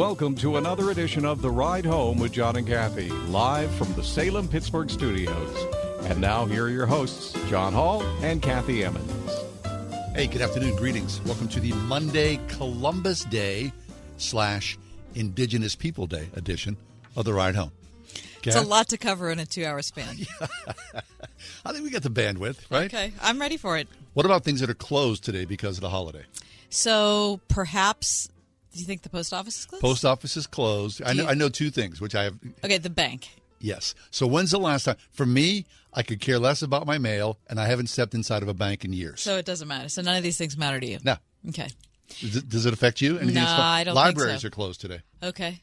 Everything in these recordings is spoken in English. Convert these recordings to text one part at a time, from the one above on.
Welcome to another edition of The Ride Home with John and Kathy, live from the Salem Pittsburgh studios. And now, here are your hosts, John Hall and Kathy Emmons. Hey, good afternoon. Greetings. Welcome to the Monday Columbus Day slash Indigenous People Day edition of The Ride Home. It's a lot to cover in a two hour span. I think we got the bandwidth, right? Okay, I'm ready for it. What about things that are closed today because of the holiday? So perhaps, do you think the post office is closed? Post office is closed. I know, I know two things, which I have. Okay, the bank. Yes. So when's the last time? For me, I could care less about my mail, and I haven't stepped inside of a bank in years. So it doesn't matter. So none of these things matter to you. no. Okay. Does it, does it affect you? Anything closed? I don't think Libraries so. are closed today. Okay.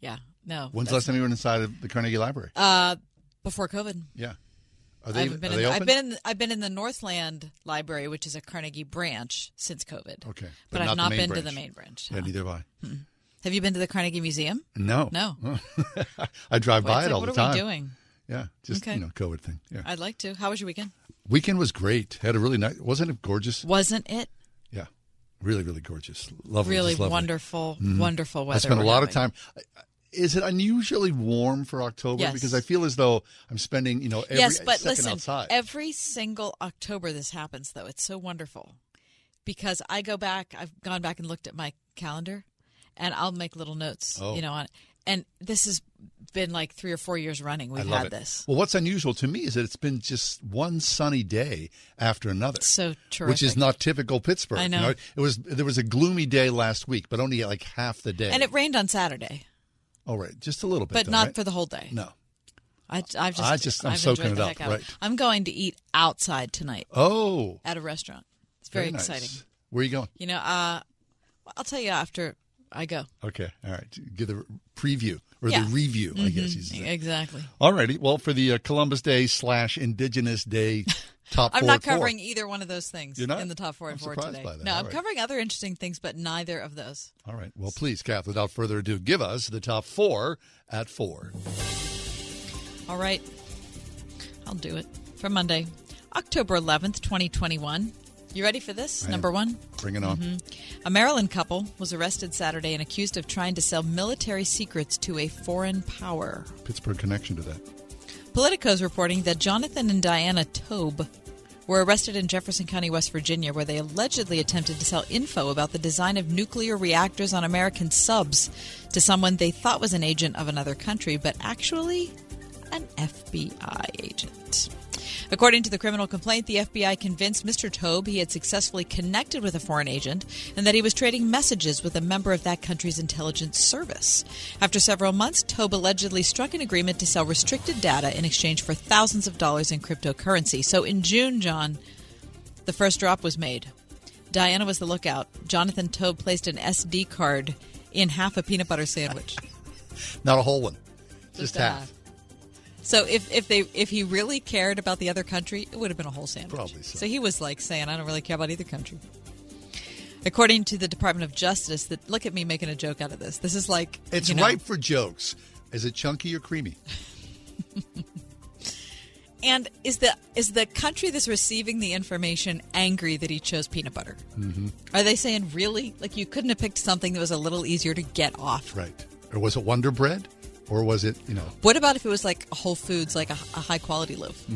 Yeah. No. When's the last time you were inside of the Carnegie Library? Uh, before COVID. yeah. Are I they, haven't been in. The. I've been. In the, I've been in the Northland Library, which is a Carnegie branch, since COVID. Okay, but, but I've not the not main been to the main branch. Yeah, neither have I. Have you been to the Carnegie Museum? No. No. I drive Wait, by it all what the are time. we doing? Yeah, just Okay. you know, COVID thing. Yeah. I'd like to. How was your weekend? Weekend was great. Had a really nice. Wasn't it gorgeous? Wasn't it Yeah, really, really gorgeous. Lovely. really lovely. wonderful, Mhm. wonderful weather? I spent a lot of having? time. Is it unusually warm for October? Yes. Because I feel as though I'm spending, you know, every yes, but second listen, outside. every single October this happens, though. It's so wonderful because I go back. I've gone back and looked at my calendar, and I'll make little notes, Oh. you know, on it. And this has been like three or four years running. We've had it. this. Well, what's unusual to me is that it's been just one sunny day after another. So Which is not typical Pittsburgh. I you know. it was there was a gloomy day last week, but only like half the day. And it rained on Saturday, oh right, just a little bit, but though, not right? for the whole day. no. I, I've just, I just- I'm I've soaking it up, heck out of right. I'm going to eat outside tonight Oh, at a restaurant. It's very, nice. exciting. Where are you going? You know, uh, I'll tell you after I go. Okay, all right. Give the preview or Yeah. the review, I guess. Mhm. say. Exactly. All righty. Well, for the uh, Columbus Day slash Indigenous Day top I'm not at four. covering either one of those things You're not? in the top four and I'm four surprised today. by that. No, All I'm right. covering other interesting things, but neither of those. All right. Well, please, Kath, without further ado, give us the top four at four. All right. I'll do it for Monday, October 11th, 2021. You ready for this? Number one. Bring it on. Mhm. A Maryland couple was arrested Saturday and accused of trying to sell military secrets to a foreign power. Pittsburgh connection to that. Politico is reporting that Jonathan and Diana Toebbe were arrested in Jefferson County, West Virginia, where they allegedly attempted to sell info about the design of nuclear reactors on American subs to someone they thought was an agent of another country, but actually an FBI agent. According to the criminal complaint, the FBI convinced Mr. Toebbe he had successfully connected with a foreign agent and that he was trading messages with a member of that country's intelligence service. After several months, Toebbe allegedly struck an agreement to sell restricted data in exchange for thousands of dollars in cryptocurrency. So in June, John, the first drop was made. Diana was the lookout. Jonathan Toebbe placed an SD card in half a peanut butter sandwich. Not a whole one, just, a half. half. So if if they if he really cared about the other country, it would have been a whole sandwich. Probably so. So he was like saying, "I don't really care about either country." According to the Department of Justice, that look at me making a joke out of this. This is like It's you know, ripe for jokes. Is it chunky or creamy? And is the is the country that's receiving the information angry that he chose peanut butter? Mm-hmm. Are they saying really like you couldn't have picked something that was a little easier to get off? Right. Or was it Wonder Bread? Or was it, you know, What about if it was like Whole Foods, like a, a high quality loaf?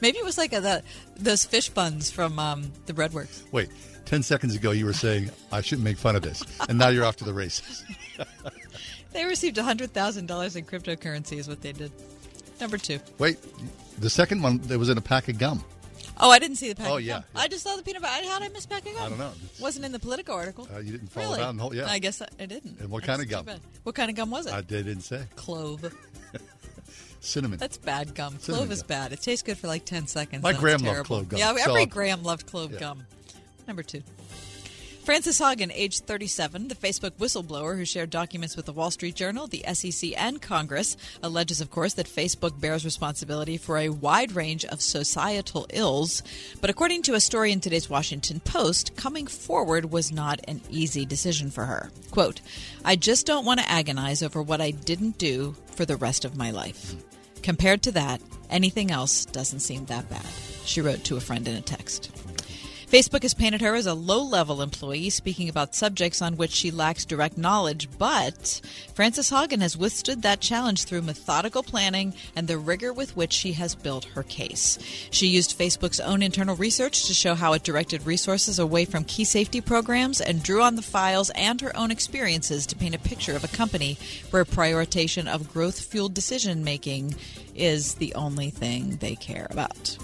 Maybe it was like a, the those fish buns from um, the Breadworks. wait, 10 seconds ago you were saying I shouldn't make fun of this. And now you're off to the races. They received hundred thousand dollars in cryptocurrency, is what they did. Number two. Wait, the second one, there was in a pack of gum. Oh, I didn't see the pack Oh, yeah, yeah. I just saw the peanut butter. How did I miss pack of gum? I don't know. It's- Wasn't in the Politico article. Uh, you didn't follow really? down the whole- yeah. I guess I, I didn't. And what That's kind of gum? bad. What kind of gum was it? I didn't say. Clove. Cinnamon. That's bad gum. Clove Cinnamon is bad. It tastes good for like 10 seconds. My gram loved clove gum, Yeah, so- every gram loved clove Yeah. gum. Number two. Frances Haugen, age 37, the Facebook whistleblower who shared documents with the Wall Street Journal, the SEC, and Congress, alleges, of course, that Facebook bears responsibility for a wide range of societal ills. But according to a story in today's Washington Post, coming forward was not an easy decision for her. Quote, I just don't want to agonize over what I didn't do for the rest of my life. Compared to that, anything else doesn't seem that bad, she wrote to a friend in a text. Facebook has painted her as a low level employee speaking about subjects on which she lacks direct knowledge, but Frances Haugen has withstood that challenge through methodical planning and the rigor with which she has built her case. She used Facebook's own internal research to show how it directed resources away from key safety programs and drew on the files and her own experiences to paint a picture of a company where prioritization of growth fueled decision making is the only thing they care about.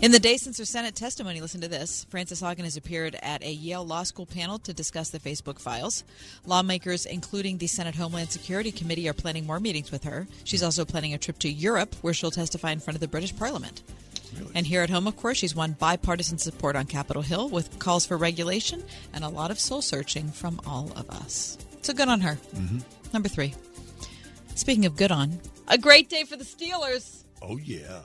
In the days since her Senate testimony, listen to this. Frances Haugen has appeared at a Yale Law School panel to discuss the Facebook files. Lawmakers, including the Senate Homeland Security Committee, are planning more meetings with her. She's also planning a trip to Europe, where she'll testify in front of the British Parliament. And here at home, of course, she's won bipartisan support on Capitol Hill with calls for regulation and a lot of soul searching from all of us. So good on her. Mm-hmm. Number three. Speaking of good on, a great day for the Steelers. Oh yeah.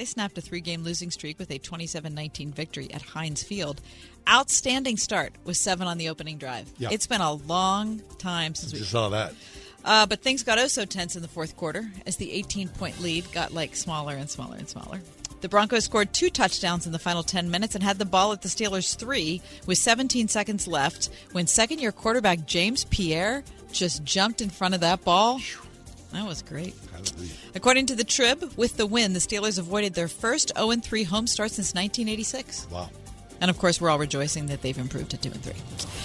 They snapped a three game losing streak with a 27 19 victory at Heinz Field. Outstanding start with seven on the opening drive. Yeah. It's been a long time since we. Saw that. Uh, but things got oh so tense in the fourth quarter as the 18 point lead got like smaller and smaller and smaller. The Broncos scored two touchdowns in the final 10 minutes and had the ball at the Steelers' three with 17 seconds left when second year quarterback James Pierre just jumped in front of that ball. That was great. Hallelujah. According to the Trib, with the win, the Steelers avoided their first 0 3 home start since 1986. Wow. And of course, we're all rejoicing that they've improved to 2 and 3.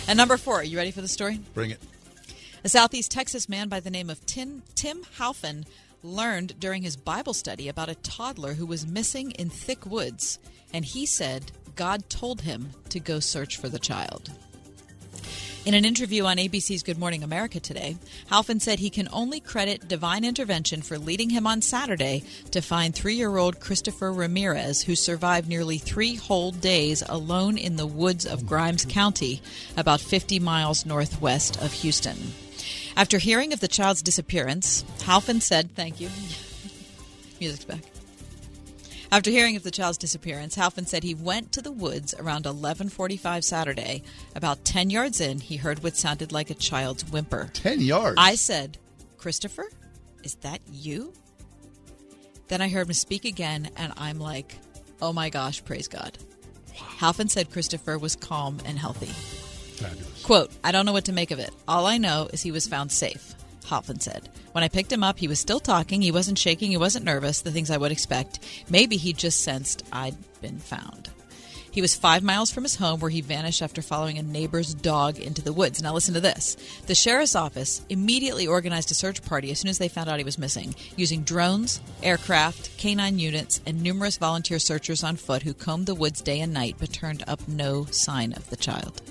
And number four, are you ready for the story? Bring it. A Southeast Texas man by the name of Tim, Tim learned during his Bible study about a toddler who was missing in thick woods, and he said God told him to go search for the child. In an interview on ABC's Good Morning America today, Haffner said he can only credit divine intervention for leading him on Saturday to find three year old Christopher Ramirez, who survived nearly three whole days alone in the woods of Grimes County, about 50 miles northwest of Houston. After hearing of the child's disappearance, Haffner said, Thank you. Music's back. After hearing of the child's disappearance, Haffner said he went to the woods around 11:45 Saturday. About 10 yards in, he heard what sounded like a child's whimper. Ten yards. I said, "Christopher, is that you?" Then I heard him speak again, and I'm like, "Oh my gosh, praise God!" Haffner said Christopher was calm and healthy. Fabulous. Quote, I don't know what to make of it. All I know is he was found safe, Haffner said. When I picked him up, he was still talking. He wasn't shaking. He wasn't nervous, the things I would expect. Maybe he just sensed I'd been found. He was five miles from his home where he vanished after following a neighbor's dog into the woods. Now, listen to this. The sheriff's office immediately organized a search party as soon as they found out he was missing, using drones, aircraft, canine units, and numerous volunteer searchers on foot who combed the woods day and night but turned up no sign of the child.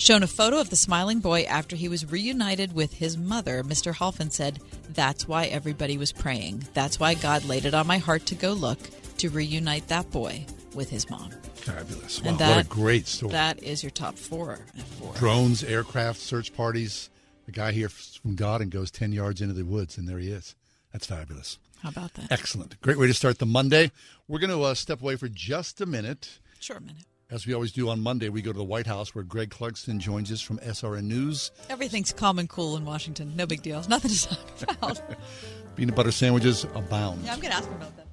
Shown a photo of the smiling boy after he was reunited with his mother, Mr. Haffner said, That's why everybody was praying. That's why God laid it on my heart to go look to reunite that boy with his mom. Fabulous. Wow, And what a great story. That is your top four. four. Drones, aircraft, search parties. The guy here from God and goes 10 yards into the woods, and there he is. That's fabulous. How about that? Excellent. Great way to start the Monday. We're going to uh, step away for just a minute. Sure, a minute. As we always do on Monday, we go to the White House where Greg Clugston joins us from SRN News. Everything's calm and cool in Washington. No big deal. Nothing to talk about. Peanut butter sandwiches abound. yeah, I'm going to ask him about that.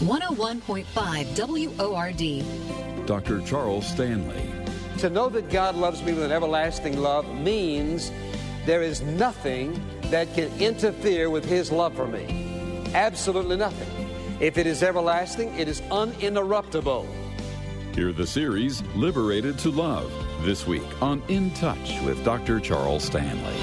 101.5 WORD. Dr. Charles Stanley. To know that God loves me with an everlasting love means there is nothing that can interfere with His love for me. Absolutely nothing. If it is everlasting, it is uninterruptible. Hear the series Liberated to Love This week on In Touch with Dr. Charles Stanley.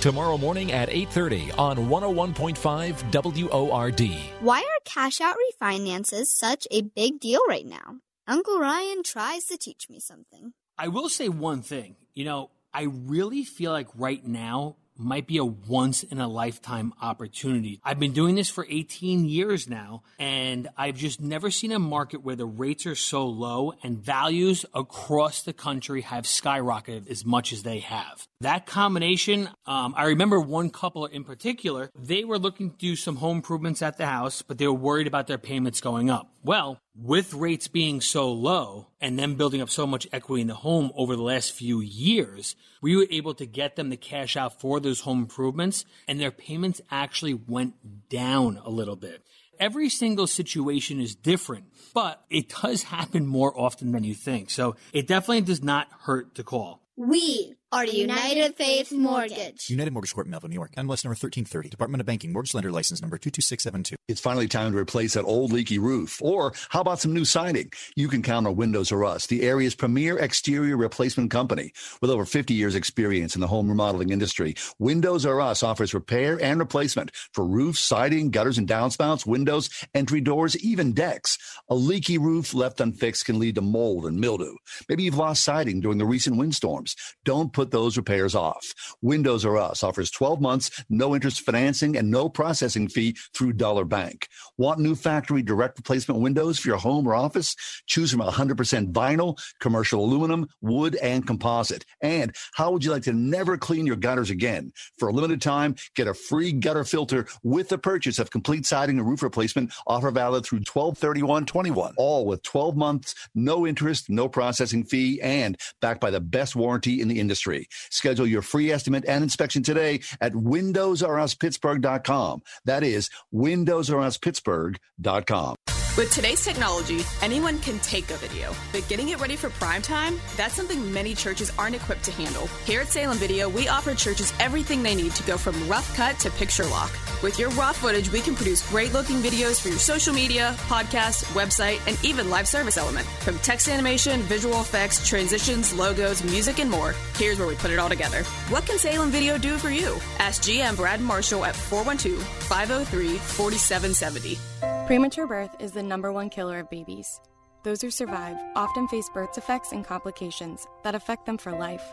Tomorrow morning at 8:30 on 101.5 WORD. Why are cash out refinances such a big deal right now? Uncle Ryan tries to teach me something. I will say one thing. You know, I really feel like right now might be a once in a lifetime opportunity. I've been doing this for 18 years now, and I've just never seen a market where the rates are so low and values across the country have skyrocketed as much as they have. That combination, um, I remember one couple in particular, they were looking to do some home improvements at the house, but they were worried about their payments going up. Well, with rates being so low and them building up so much equity in the home over the last few years, we were able to get them the cash out for those home improvements and their payments actually went down a little bit. Every single situation is different, but it does happen more often than you think. So it definitely does not hurt to call. We are United Faith Mortgage. United Mortgage Corp, Melville, New York. MLS number 1330. Department of Banking. Mortgage Lender License number 22672. It's finally time to replace that old leaky roof. Or how about some new siding? You can count on Windows R Us, the area's premier exterior replacement company. With over 50 years experience in the home remodeling industry, Windows R Us offers repair and replacement for roofs, siding, gutters and downspouts, windows, entry doors, even decks. A leaky roof left unfixed can lead to mold and mildew. Maybe you've lost siding during the recent windstorms. Don't put those repairs off. Windows R Us offers 12 months, no interest financing, and no processing fee through Dollar Bank. Want new factory direct replacement windows for your home or office? Choose from 100% vinyl, commercial aluminum, wood, and composite. And how would you like to never clean your gutters again? For a limited time, get a free gutter filter with the purchase of complete siding and roof replacement. Offer valid through 123121. All with 12 months, no interest, no processing fee, and backed by the best warranty in the industry. Schedule your free estimate and inspection today at windowsruspittsburgh.com. That is windowsruspittsburgh.com. With today's technology, anyone can take a video, but getting it ready for prime time, that's something many churches aren't equipped to handle. Here at Salem Video, we offer churches everything they need to go from rough cut to picture lock. With your raw footage, we can produce great looking videos for your social media, podcast, website, and even live service element. From text animation, visual effects, transitions, logos, music, and more, here's where we put it all together. What can Salem Video do for you? Ask GM Brad Marshall at 412 503 4770. Premature birth is the number one killer of babies. Those who survive often face birth defects and complications that affect them for life.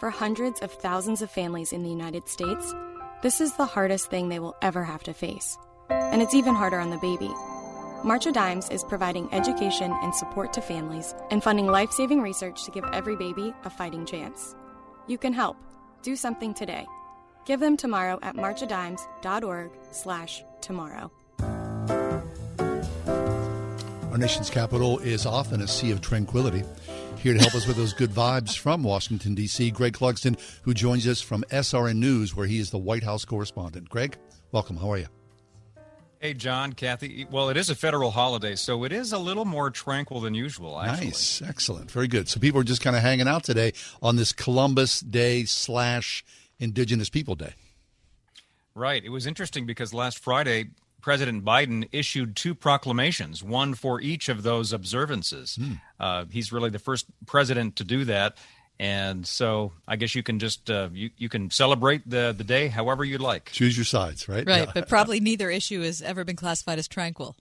For hundreds of thousands of families in the United States, this is the hardest thing they will ever have to face. And it's even harder on the baby. March of Dimes is providing education and support to families and funding life saving research to give every baby a fighting chance. You can help. Do something today. Give them tomorrow at marchofdimes.org slash tomorrow. Our nation's capital is often a sea of tranquility. Here to help us with those good vibes from Washington, D.C., Greg Clugston, who joins us from SRN News, where he is the White House correspondent. Greg, welcome. How are you? Hey, John, Kathy. Well, it is a federal holiday, so it is a little more tranquil than usual, actually. Nice. Excellent. Very good. So people are just kind of hanging out today on this Columbus Day slash Indigenous People Day. Right. It was interesting because last Friday, President Biden issued two proclamations, one for each of those observances. Hmm. Uh, he's really the first president to do that. And so I guess you can just uh, you you can celebrate the the day however you'd like. Choose your sides, right? Right, yeah. but probably neither issue has ever been classified as tranquil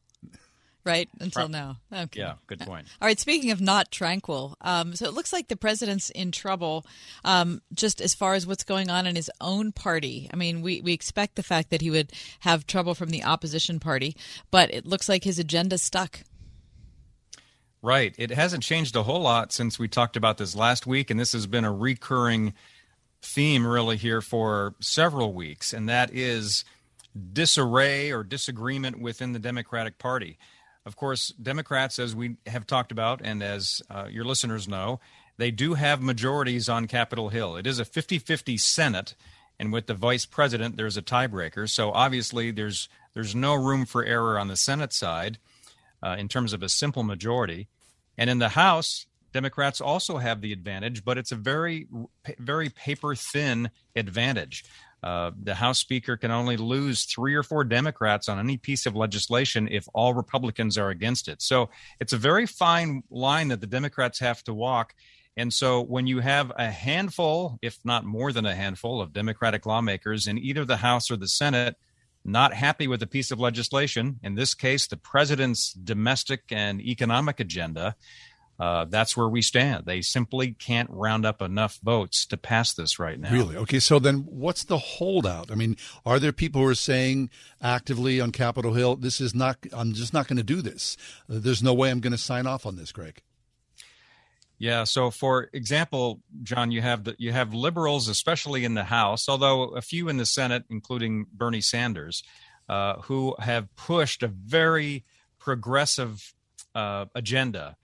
right? Until now. Okay. Yeah, good point. All right, speaking of not tranquil, um, so it looks like the president's in trouble um, just as far as what's going on in his own party. I mean, we, we expect the fact that he would have trouble from the opposition party, but it looks like his agenda stuck. Right. It hasn't changed a whole lot since we talked about this last week, and this has been a recurring theme really here for several weeks, and that is disarray or disagreement within the Democratic Party. Of course, Democrats, as we have talked about, and as uh, your listeners know, they do have majorities on Capitol Hill. It is a 50 50 Senate, and with the vice president, there's a tiebreaker. So obviously, there's, there's no room for error on the Senate side uh, in terms of a simple majority. And in the House, Democrats also have the advantage, but it's a very, very paper thin advantage. Uh, the House Speaker can only lose three or four Democrats on any piece of legislation if all Republicans are against it. So it's a very fine line that the Democrats have to walk. And so when you have a handful, if not more than a handful, of Democratic lawmakers in either the House or the Senate not happy with a piece of legislation, in this case, the president's domestic and economic agenda, uh, that's where we stand. They simply can't round up enough votes to pass this right now. Really? Okay. So then, what's the holdout? I mean, are there people who are saying actively on Capitol Hill, "This is not. I'm just not going to do this. There's no way I'm going to sign off on this." Greg. Yeah. So, for example, John, you have the, you have liberals, especially in the House, although a few in the Senate, including Bernie Sanders, uh, who have pushed a very progressive uh, agenda,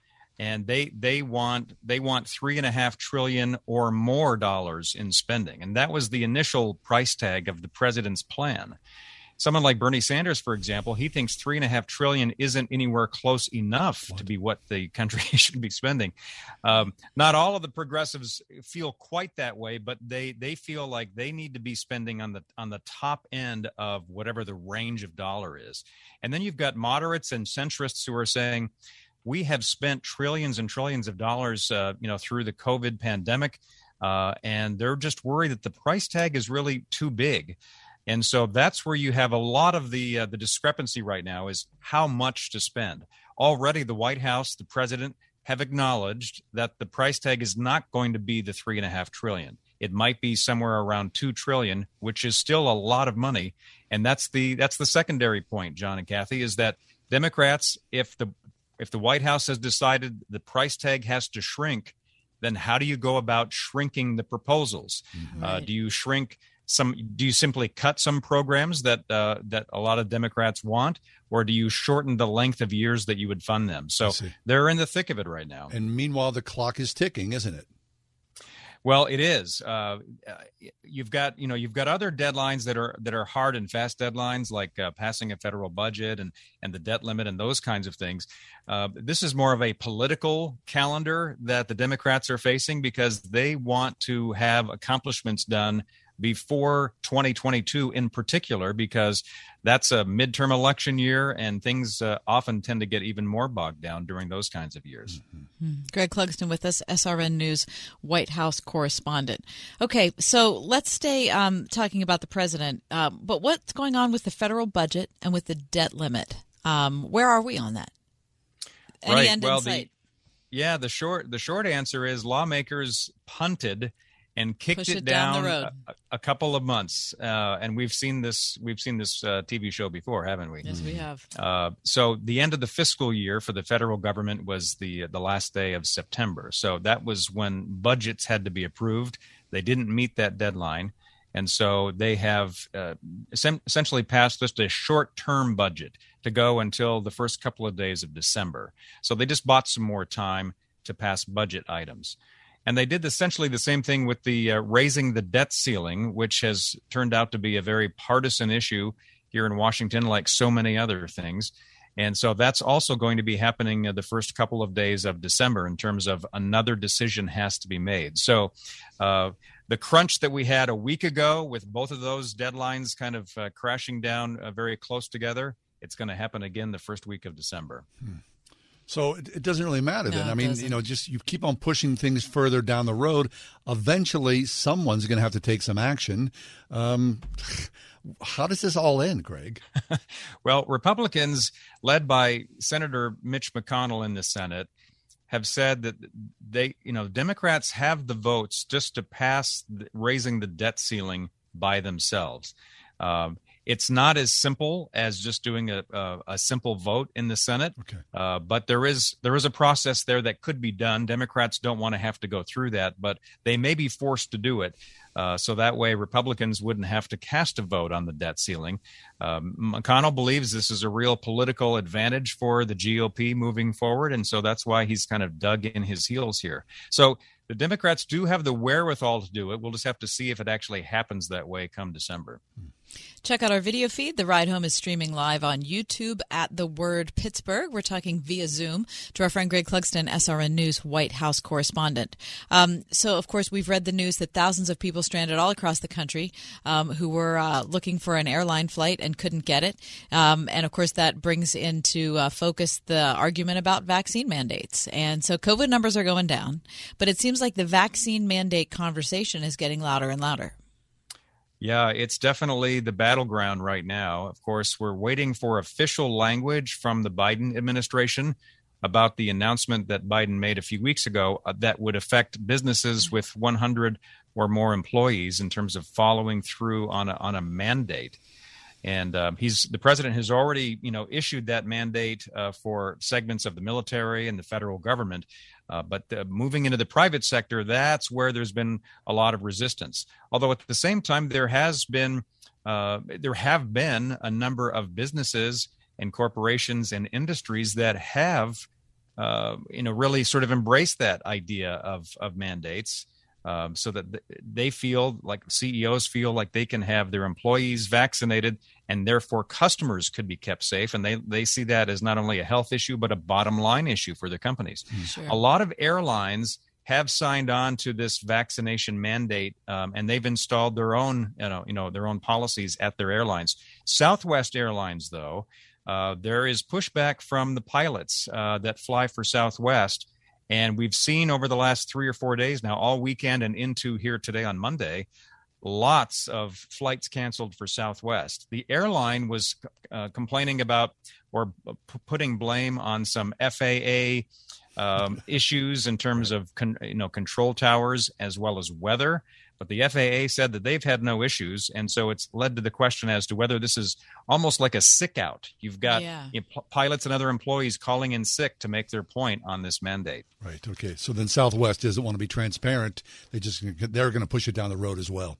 and they they want they want three and a half trillion or more dollars in spending, and that was the initial price tag of the president's plan someone like Bernie Sanders, for example, he thinks three and a half trillion isn't anywhere close enough what? to be what the country should be spending. Um, not all of the progressives feel quite that way, but they they feel like they need to be spending on the on the top end of whatever the range of dollar is. And then you've got moderates and centrists who are saying we have spent trillions and trillions of dollars, uh, you know, through the COVID pandemic. Uh, and they're just worried that the price tag is really too big. And so that's where you have a lot of the uh, the discrepancy right now is how much to spend. Already, the White House, the president have acknowledged that the price tag is not going to be the three and a half trillion. It might be somewhere around two trillion, which is still a lot of money. And that's the that's the secondary point, John and Kathy, is that Democrats, if the if the White House has decided the price tag has to shrink, then how do you go about shrinking the proposals? Mm-hmm. Uh, do you shrink some do you simply cut some programs that uh, that a lot of democrats want or do you shorten the length of years that you would fund them? So they're in the thick of it right now. And meanwhile the clock is ticking isn't it well, it is. Uh, you've got you know you've got other deadlines that are that are hard and fast deadlines like uh, passing a federal budget and and the debt limit and those kinds of things. Uh, this is more of a political calendar that the Democrats are facing because they want to have accomplishments done before 2022 in particular, because that's a midterm election year and things uh, often tend to get even more bogged down during those kinds of years. Mm-hmm. Greg Clugston with us, SRN News White House correspondent. Okay, so let's stay um, talking about the president, um, but what's going on with the federal budget and with the debt limit? Um, where are we on that? Any right. end well, in sight? The, yeah, the short the short answer is lawmakers punted and kicked Push it, it down, down a, a, couple of months. Uh, and we've seen this we've seen this uh, TV show before, haven't we? Yes, we have. Uh, so the end of the fiscal year for the federal government was the the last day of September. So that was when budgets had to be approved. They didn't meet that deadline. And so they have uh, essentially passed just a short term budget to go until the first couple of days of December. So they just bought some more time to pass budget items. And they did essentially the same thing with the uh, raising the debt ceiling, which has turned out to be a very partisan issue here in Washington, like so many other things. And so that's also going to be happening the first couple of days of December in terms of another decision has to be made. So uh, the crunch that we had a week ago with both of those deadlines kind of uh, crashing down uh, very close together, it's going to happen again the first week of December. Hmm. So it, it, doesn't really matter no, then. I mean, doesn't. you know, just you keep on pushing things further down the road. Eventually, someone's going to have to take some action. Um, how does this all end, Greg? well, Republicans, led by Senator Mitch McConnell in the Senate, have said that they, you know, Democrats have the votes just to pass raising the debt ceiling by themselves. Um, it's not as simple as just doing a, a, a simple vote in the Senate, okay. uh, but there is there is a process there that could be done. Democrats don't want to have to go through that, but they may be forced to do it. Uh, so that way, Republicans wouldn't have to cast a vote on the debt ceiling. Um, McConnell believes this is a real political advantage for the GOP moving forward, and so that's why he's kind of dug in his heels here. So the Democrats do have the wherewithal to do it. We'll just have to see if it actually happens that way come December. Check out our video feed. The Ride Home is streaming live on YouTube at The Word Pittsburgh. We're talking via Zoom to our friend Greg Clugston, SRN News White House correspondent. Um, so, of course, we've read the news that thousands of people stranded all across the country um, who were uh, looking for an airline flight and couldn't get it. Um, and, of course, that brings into uh, focus the argument about vaccine mandates. And so COVID numbers are going down, but it seems like the vaccine mandate conversation is getting louder and louder. Yeah, it's definitely the battleground right now. Of course, we're waiting for official language from the Biden administration about the announcement that Biden made a few weeks ago uh, that would affect businesses with 100 or more employees in terms of following through on a, on a mandate. And um, he's the president has already, you know, issued that mandate uh, for segments of the military and the federal government. Uh, but the, moving into the private sector, that's where there's been a lot of resistance. Although at the same time, there has been uh, there have been a number of businesses and corporations and industries that have uh, you know really sort of embraced that idea of of mandates. Um, so that they feel like CEOs feel like they can have their employees vaccinated and therefore customers could be kept safe. And they, they see that as not only a health issue, but a bottom line issue for their companies. Hmm. Sure. A lot of airlines have signed on to this vaccination mandate, um, and they've installed their own, you know, you know, their own policies at their airlines. Southwest Airlines, though, uh, there is pushback from the pilots uh, that fly for Southwest, and we've seen over the last three or four days now, all weekend and into here today on Monday, lots of flights canceled for Southwest. The airline was uh, complaining about or p- putting blame on some FAA um, issues in terms of con- you know control towers as well as weather. But the FAA said that they've had no issues, and so it's led to the question as to whether this is almost like a sick out. You've got Yeah. you know, p- pilots and other employees calling in sick to make their point on this mandate. Right. Okay. So then Southwest doesn't want to be transparent. They just they're going to push it down the road as well.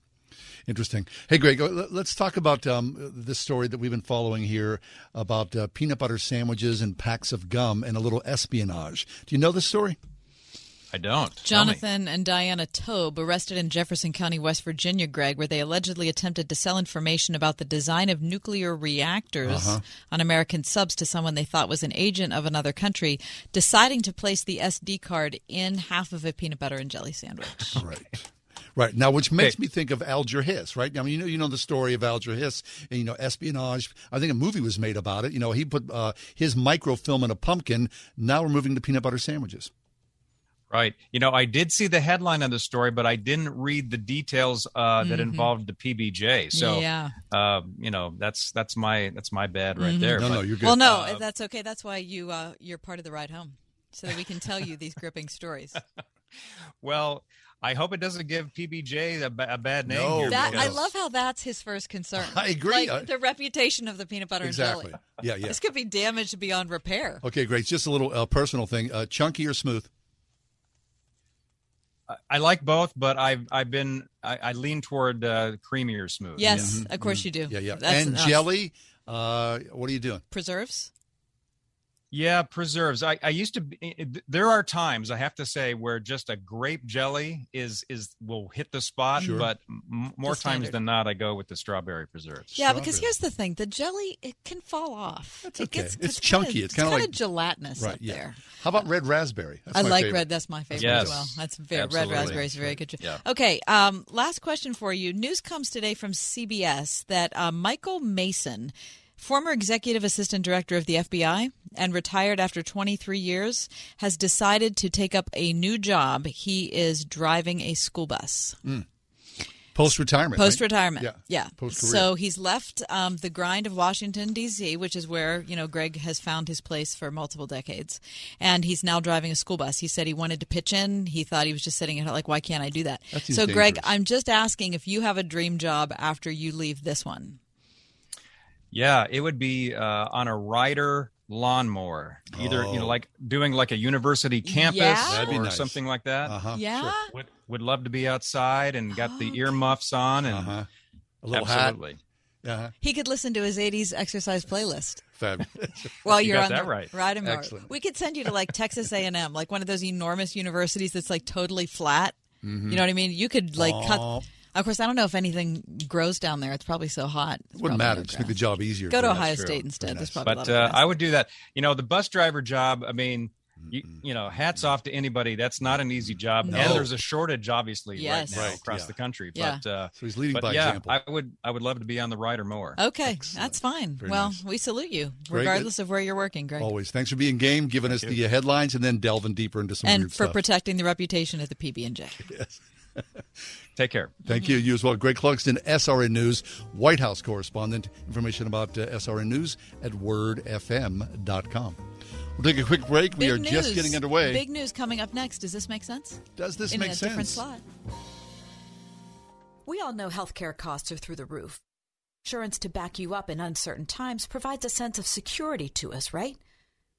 Interesting. Hey, Greg, uh, let's talk about um, this story that we've been following here about uh, peanut butter sandwiches and packs of gum and a little espionage. Do you know this story? I don't. Jonathan and Diana Toebbe arrested in Jefferson County, West Virginia, Greg, where they allegedly attempted to sell information about the design of nuclear reactors Uh-huh. on American subs to someone they thought was an agent of another country, deciding to place the SD card in half of a peanut butter and jelly sandwich. Right. Right now, which makes me think of Alger Hiss, right? I mean, you know, you know the story of Alger Hiss, and you know, espionage. I think a movie was made about it. You know, he put uh, his microfilm in a pumpkin. Now we're moving to peanut butter sandwiches. Right. You know, I did see the headline of the story, but I didn't read the details uh, that Mhm. involved the PBJ. So, Yeah. uh, you know, that's that's my that's my bad right Mhm. there. No, But, no, you're good. Well, no, uh, that's okay. That's why you uh, you're part of the ride home, so that we can tell you these gripping stories. well, I hope it doesn't give PBJ a, bad name. No. here That, I love how that's his first concern. I agree. Like, I- the reputation of the peanut butter Exactly. and jelly. Yeah, yeah. This could be damaged beyond repair. Okay, great. Just a little uh, personal thing. Uh, chunky or smooth? I- I like both, but I've I've been I, I lean toward uh, creamy or smooth. Yes, of course you do. Mm-hmm. Yeah, yeah. That's and enough. jelly. Uh, what are you doing? preserves. Yeah, preserves. I, I used to. Be, there are times I have to say where just a grape jelly is is will hit the spot, Sure. but m- more times standard. than not, I go with the strawberry preserves. Yeah, because here's the thing: the jelly it can fall off. That's it okay. gets It's kinda- chunky. It's kinda like- gelatinous Right. up Yeah. there. How about red raspberry? That's I my like favorite. red. That's my favorite Yes. as well. That's very, red Absolutely. raspberry is very good. Yeah. Okay. Um, last question for you. News comes today from CBS that uh, Michael Mason, former executive assistant director of the FBI and retired after 23 years, has decided to take up a new job. He is driving a school bus. Post retirement. Post retirement. Yeah. Yeah. Post-career. So he's left um, the grind of Washington, D.C., which is where, you know, Greg has found his place for multiple decades. And he's now driving a school bus. He said he wanted to pitch in. He thought he was just sitting at like, why can't I do that? That so, Greg. I'm just asking if you have a dream job after you leave this one. Yeah, it would be uh, on a rider lawnmower, either you know, Oh. like doing like a university campus Yeah? Or nice. something like that. Uh-huh. yeah? Would would love to be outside and got the earmuffs on and Uh-huh. A little absolutely. hat. Uh-huh. He could listen to his 80s exercise playlist. Fabulous. While You you're got on that the right. ride and mower. Excellent. We could send you to like Texas A&M, like one of those enormous universities that's like totally flat. Mm-hmm. You know what I mean? You could like cut Womp. Of course, I don't know if anything grows down there. It's probably so hot. It's Wouldn't matter. no Just make the job easier. Go to you. Ohio That's true. State instead. There's nice. probably a But lot of uh. I would do that. You know, the bus driver job. I mean, you, you know, hats off to anybody. That's not an easy job, No. and there's a shortage, obviously, Yes. right now Right, across yeah. the country. Yeah. But uh, So he's leading but by yeah, example. I would, I would love to be on the rider mower. Okay, that's fine. Very well, nice. we salute you, Very good. regardless of where you're working, Greg, Always. Thanks for being game, giving us the uh, headlines, and then delving deeper into some and weird for stuff. protecting the reputation of the PB and J. Take care. Thank you. You as well. Greg Clugston, SRN News, White House correspondent. Information about uh, SRN News at wordfm.com. We'll take a quick break. we Big are just getting underway. Big news coming up next. Does this make sense? Does this In make a different sense? slot. We all know healthcare costs are through the roof. Insurance to back you up in uncertain times provides a sense of security to us, right?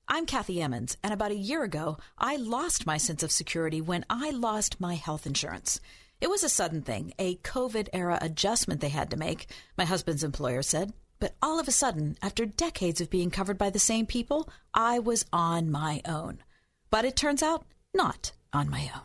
I'm Kathy Emmons, and about a year ago, I lost my sense of security when I lost my health insurance. It was a sudden thing, a COVID era adjustment they had to make, my husband's employer said. But all of a sudden, after decades of being covered by the same people, I was on my own. But it turns out, not on my own.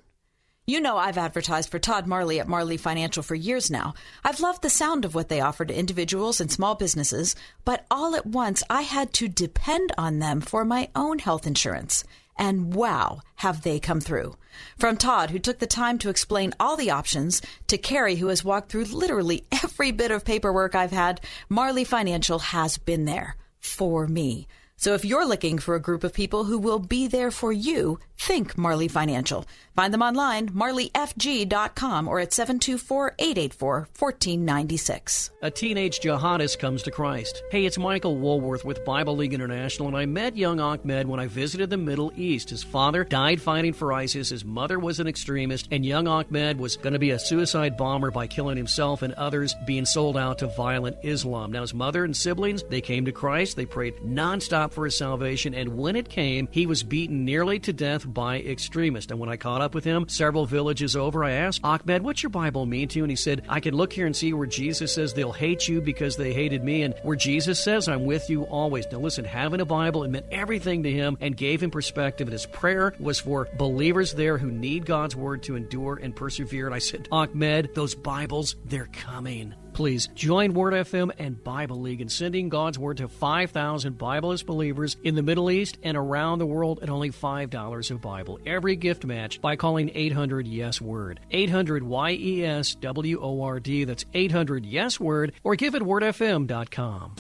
You know, I've advertised for Todd Marley at Marley Financial for years now. I've loved the sound of what they offer to individuals and small businesses, but all at once I had to depend on them for my own health insurance. And wow, have they come through. From Todd, who took the time to explain all the options, to Carrie, who has walked through literally every bit of paperwork I've had, Marley Financial has been there for me. So if you're looking for a group of people who will be there for you, think Marley Financial. Find them online, marleyfg.com or at 724-884-1496. A teenage jihadist comes to Christ. Hey, it's Michael Woolworth with Bible League International, and I met young Ahmed when I visited the Middle East. His father died fighting for ISIS, his mother was an extremist, and young Ahmed was going to be a suicide bomber by killing himself and others being sold out to violent Islam. Now, his mother and siblings, they came to Christ, they prayed nonstop for his salvation, and when it came, he was beaten nearly to death by extremists. And when I caught up with him several villages over, I asked, Ahmed, what's your Bible mean to you? And he said, I can look here and see where Jesus says they'll hate you because they hated me, and where Jesus says, I'm with you always. Now, listen, having a Bible, it meant everything to him and gave him perspective. And his prayer was for believers there who need God's word to endure and persevere. And I said, Ahmed, those Bibles, they're coming. Please join Word FM and Bible League in sending God's Word to 5,000 Bibleless believers in the Middle East and around the world at only $5 a Bible. Every gift match by calling 800 Yes Word. 800 Y E S W O R D. That's 800 Yes Word or give at wordfm.com.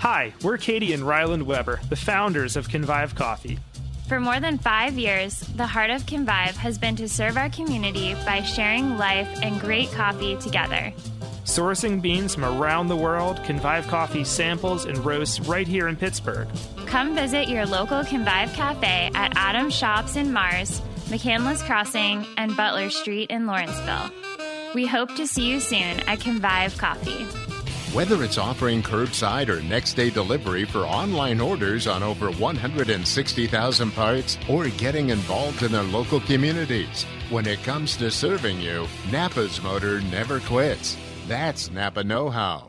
Hi, we're Katie and Ryland Weber, the founders of Convive Coffee. For more than five years, the heart of Convive has been to serve our community by sharing life and great coffee together. Sourcing beans from around the world, Convive Coffee samples and roasts right here in Pittsburgh. Come visit your local Convive Cafe at Adams Shops in Mars, McCandless Crossing, and Butler Street in Lawrenceville. We hope to see you soon at Convive Coffee. Whether it's offering curbside or next day delivery for online orders on over 160,000 parts or getting involved in their local communities, when it comes to serving you, Napa's motor never quits. That's Napa Know How.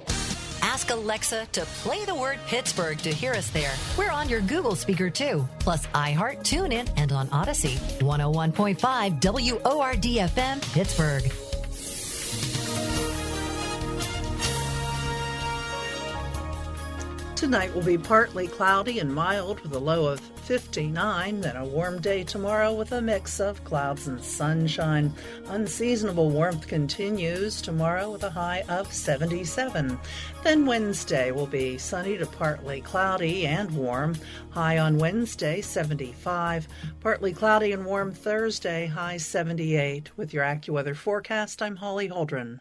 Ask Alexa to play the word Pittsburgh to hear us there. We're on your Google speaker too, plus iHeart, TuneIn, and on Odyssey. 101.5 WORD FM, Pittsburgh. Tonight will be partly cloudy and mild with a low of 59, then a warm day tomorrow with a mix of clouds and sunshine. Unseasonable warmth continues tomorrow with a high of 77. Then Wednesday will be sunny to partly cloudy and warm. High on Wednesday, 75. Partly cloudy and warm Thursday, high 78. With your AccuWeather forecast, I'm Holly Holdren.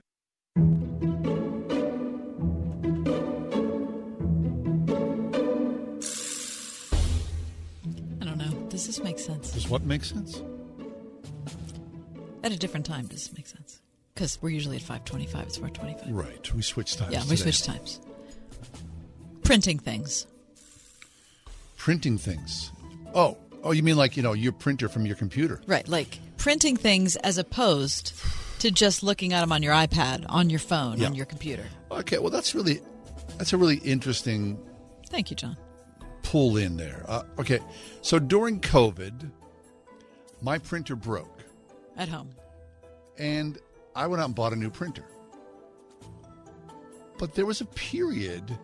Does this make sense? Does what make sense? At a different time, does this make sense? Because we're usually at 525. It's 425. Right. We switched times. Yeah, we today. switched times. Printing things. Printing things. Oh, oh, you mean like you know your printer from your computer? Right, like printing things as opposed to just looking at them on your iPad, on your phone, Yeah. on your computer. Okay, well that's really that's a really interesting Thank you, John. Pull in there. Uh, okay, so during COVID, my printer broke, At home. and I went out and bought a new printer. But there was a period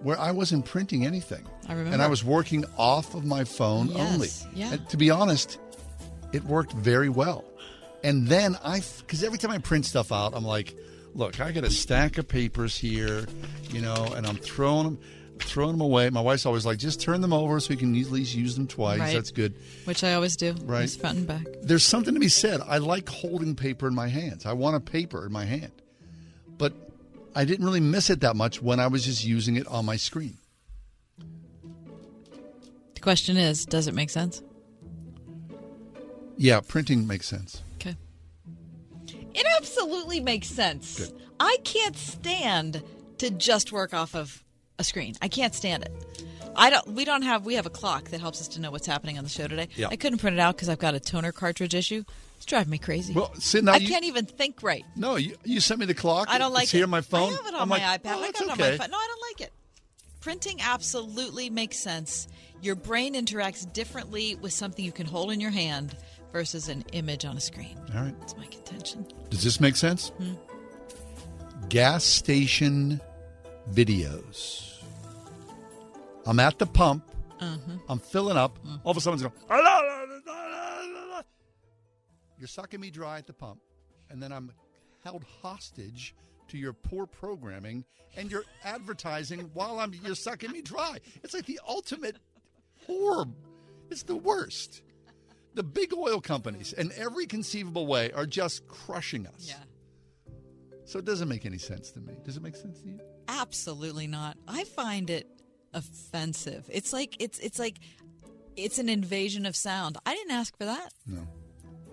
where I wasn't printing anything. I remember. And I was working off of my phone Yes, only. yeah. And to be honest, it worked very well. And then I, because every time I print stuff out, I'm like, look, I got a stack of papers here, you know, and I'm throwing them, throwing them away. My wife's always like, just turn them over so we can at least use them twice. Right. That's good. Which I always do. Right. Just front and back. There's something to be said. I like holding paper in my hands. I want a paper in my hand. But I didn't really miss it that much when I was just using it on my screen. The question is, does it make sense? Yeah, printing makes sense. Okay. It absolutely makes sense. I can't stand to just work off of a screen. I can't stand it. I don't. We don't have. We have a clock that helps us to know what's happening on the show today. Yeah. I couldn't print it out because I've got a toner cartridge issue. It's driving me crazy. Well, see, now I you- can't even think right. No, you, you sent me the clock. I don't like it's it. here on my phone. I have it on I'm my like, iPad. oh, I got it on okay. my phone. No, I don't like it. Printing absolutely makes sense. Your brain interacts differently with something you can hold in your hand versus an image on a screen. All right. That's my contention. Does this make sense? Hmm. Gas station videos. I'm at the pump. Uh-huh. I'm filling up. All of a sudden, it's going. You're sucking me dry at the pump, and then I'm held hostage to your poor programming and your advertising while I'm you're sucking me dry. It's like the ultimate horror. It's the worst. The big oil companies, in every conceivable way, are just crushing us. Yeah. So it doesn't make any sense to me. Does it make sense to you? Absolutely not. I find it offensive. It's like it's it's like it's an invasion of sound. I didn't ask for that. No.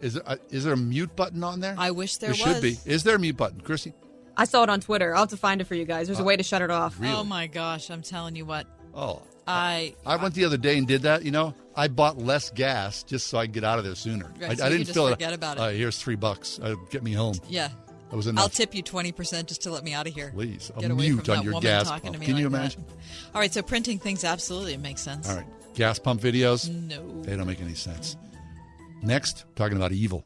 Is there a, is there a mute button on there? I wish there should be. Is there a mute button, Chrissy? I saw it on Twitter. I'll have to find it for you guys. There's a Uh, way to shut it off. Really? Oh my gosh, I'm telling you what. Oh, I I went the other day and did that. You know, I bought less gas just so I could get out of there sooner. Right, I, so I didn't feel it. forget it. about it. Uh, here's three bucks. Uh, get me home. yeah. That was enough. I'll tip you 20% just to let me out of here. Please, a Get away mute from on that your woman gas talking pump. to me Can you like that. imagine? All right, so printing things absolutely makes sense. All right, gas pump videos. No. they don't make any sense. Next, talking about evil.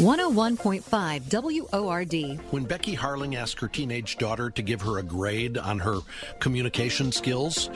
101.5 WORD. When Becky Harling asked her teenage daughter to give her a grade on her communication skills,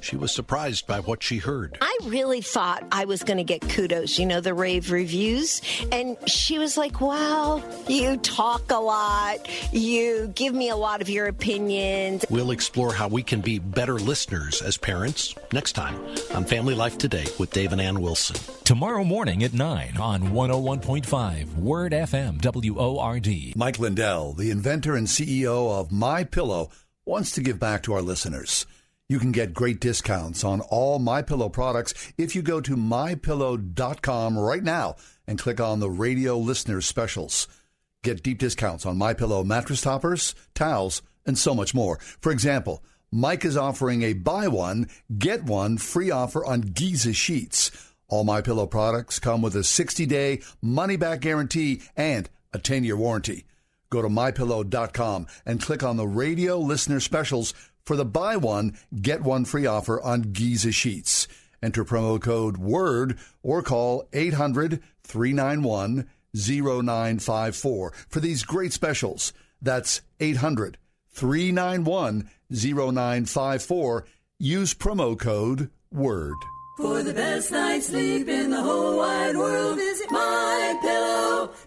she was surprised by what she heard. I really thought I was going to get kudos, you know, the rave reviews. And she was like, wow, you talk a lot. You give me a lot of your opinions. We'll explore how we can be better listeners as parents next time on Family Life Today with Dave and Ann Wilson. Tomorrow morning at 9 on 101.5 Word FM WORD. Mike Lindell, the inventor and CEO of My Pillow, wants to give back to our listeners. You can get great discounts on all My Pillow products if you go to mypillow.com right now and click on the radio listener specials. Get deep discounts on My Pillow mattress toppers, towels, and so much more. For example, Mike is offering a buy one, get one free offer on Giza sheets. All My Pillow products come with a 60-day money-back guarantee and a 10-year warranty. Go to mypillow.com and click on the radio listener specials for the buy one, get one free offer on Giza sheets. Enter promo code WORD or call 800 391 0954 for these great specials. That's 800 391 0954. Use promo code WORD. For the best night's sleep in the whole wide world, visit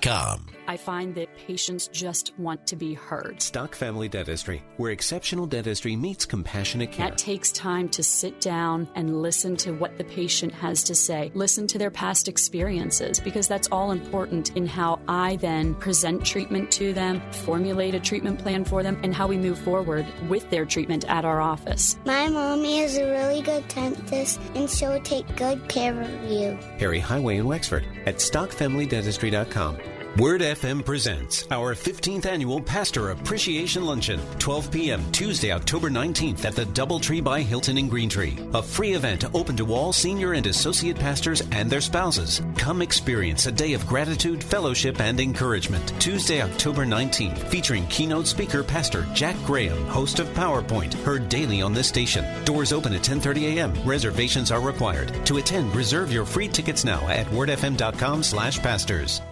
Com. I find that patients just want to be heard. Stock Family Dentistry, where exceptional dentistry meets compassionate care. That takes time to sit down and listen to what the patient has to say, listen to their past experiences, because that's all important in how I then present treatment to them, formulate a treatment plan for them, and how we move forward with their treatment at our office. My mommy is a really good dentist, and she'll take good care of you. Perry Highway in Wexford at StockFamilyDentistry.com. Word FM presents our 15th annual Pastor Appreciation Luncheon, 12 p.m. Tuesday, October 19th at the Doubletree by Hilton in Greentree. A free event open to all senior and associate pastors and their spouses. Come experience a day of gratitude, fellowship, and encouragement. Tuesday, October 19th, featuring keynote speaker Pastor Jack Graham, host of PowerPoint, heard daily on this station. Doors open at 10:30 a.m. Reservations are required. To attend, reserve your free tickets now at wordfm.com/pastors.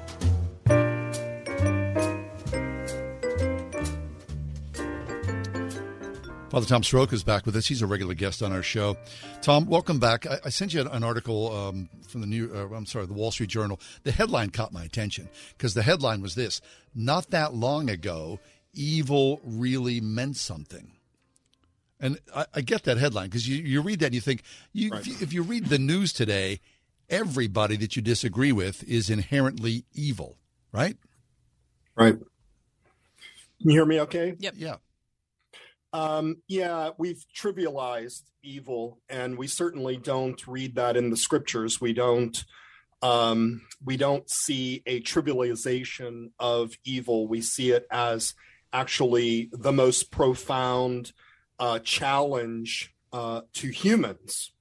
Father Tom Soroka is back with us. He's a regular guest on our show. Tom, welcome back. I, I sent you an article um, from the New. Uh, I'm sorry, the Wall Street Journal. The headline caught my attention because the headline was this: Not that long ago, evil really meant something. And I, I get that headline because you, you read that and you think you, right. if, you, if you read the news today, everybody that you disagree with is inherently evil, right? Right. Can you hear me okay? Yep. Yeah. Um, yeah, we've trivialized evil, and we certainly don't read that in the scriptures. We don't. Um, we don't see a trivialization of evil. We see it as actually the most profound uh, challenge uh, to humans.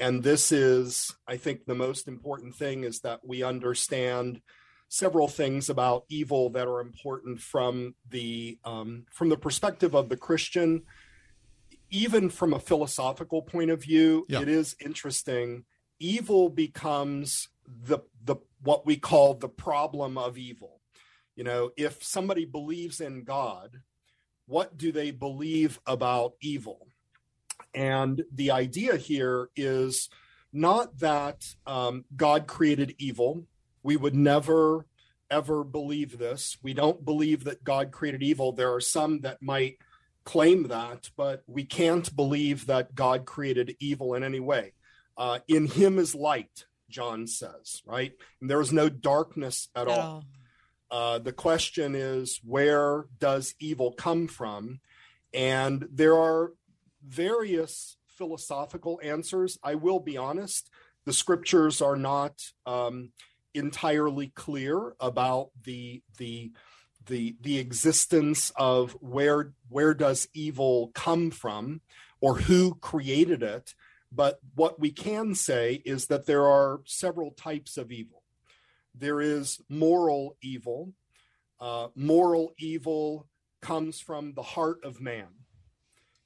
And this is, I think, the most important thing is that we understand several things about evil that are important from the um, from the perspective of the Christian. Even from a philosophical point of view, yeah. it is interesting. Evil becomes the the what we call the problem of evil. You know, if somebody believes in God, what do they believe about evil? And the idea here is not that um, God created evil we would never, ever believe this. We don't believe that God created evil. There are some that might claim that, but we can't believe that God created evil in any way. Uh, in him is light, John says, right? And there is no darkness at no. all. Uh, the question is, where does evil come from? And there are various philosophical answers. I will be honest, the scriptures are not um, entirely clear about the the the the existence of where where does evil come from or who created it. But what we can say is that there are several types of evil. There is moral evil. Uh, moral evil comes from the heart of man.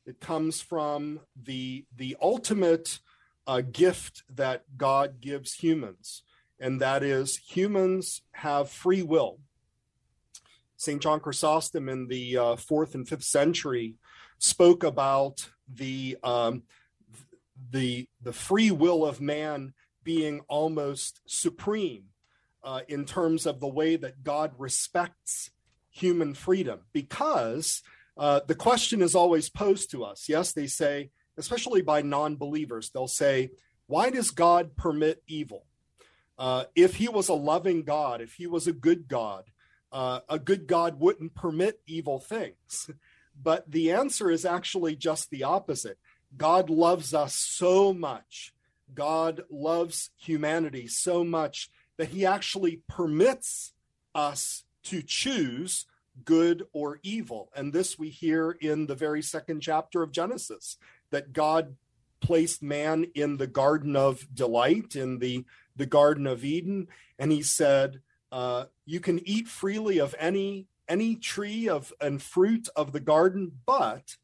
It comes from the the ultimate uh, gift that god gives humans and that is humans have free will. St. John Chrysostom in the uh, fourth and fifth century spoke about the um, the the free will of man being almost supreme uh, in terms of the way that God respects human freedom, because uh, the question is always posed to us. Yes, they say, especially by non-believers, they'll say, "Why does God permit evil?" Uh, if he was a loving God, if he was a good God, uh, a good God wouldn't permit evil things. But the answer is actually just the opposite. God loves us so much. God loves humanity so much that he actually permits us to choose good or evil. And this we hear in the very second chapter of Genesis that God placed man in the garden of delight, in the the Garden of Eden, and he said, uh, "You can eat freely of any any tree of and fruit of the garden, but."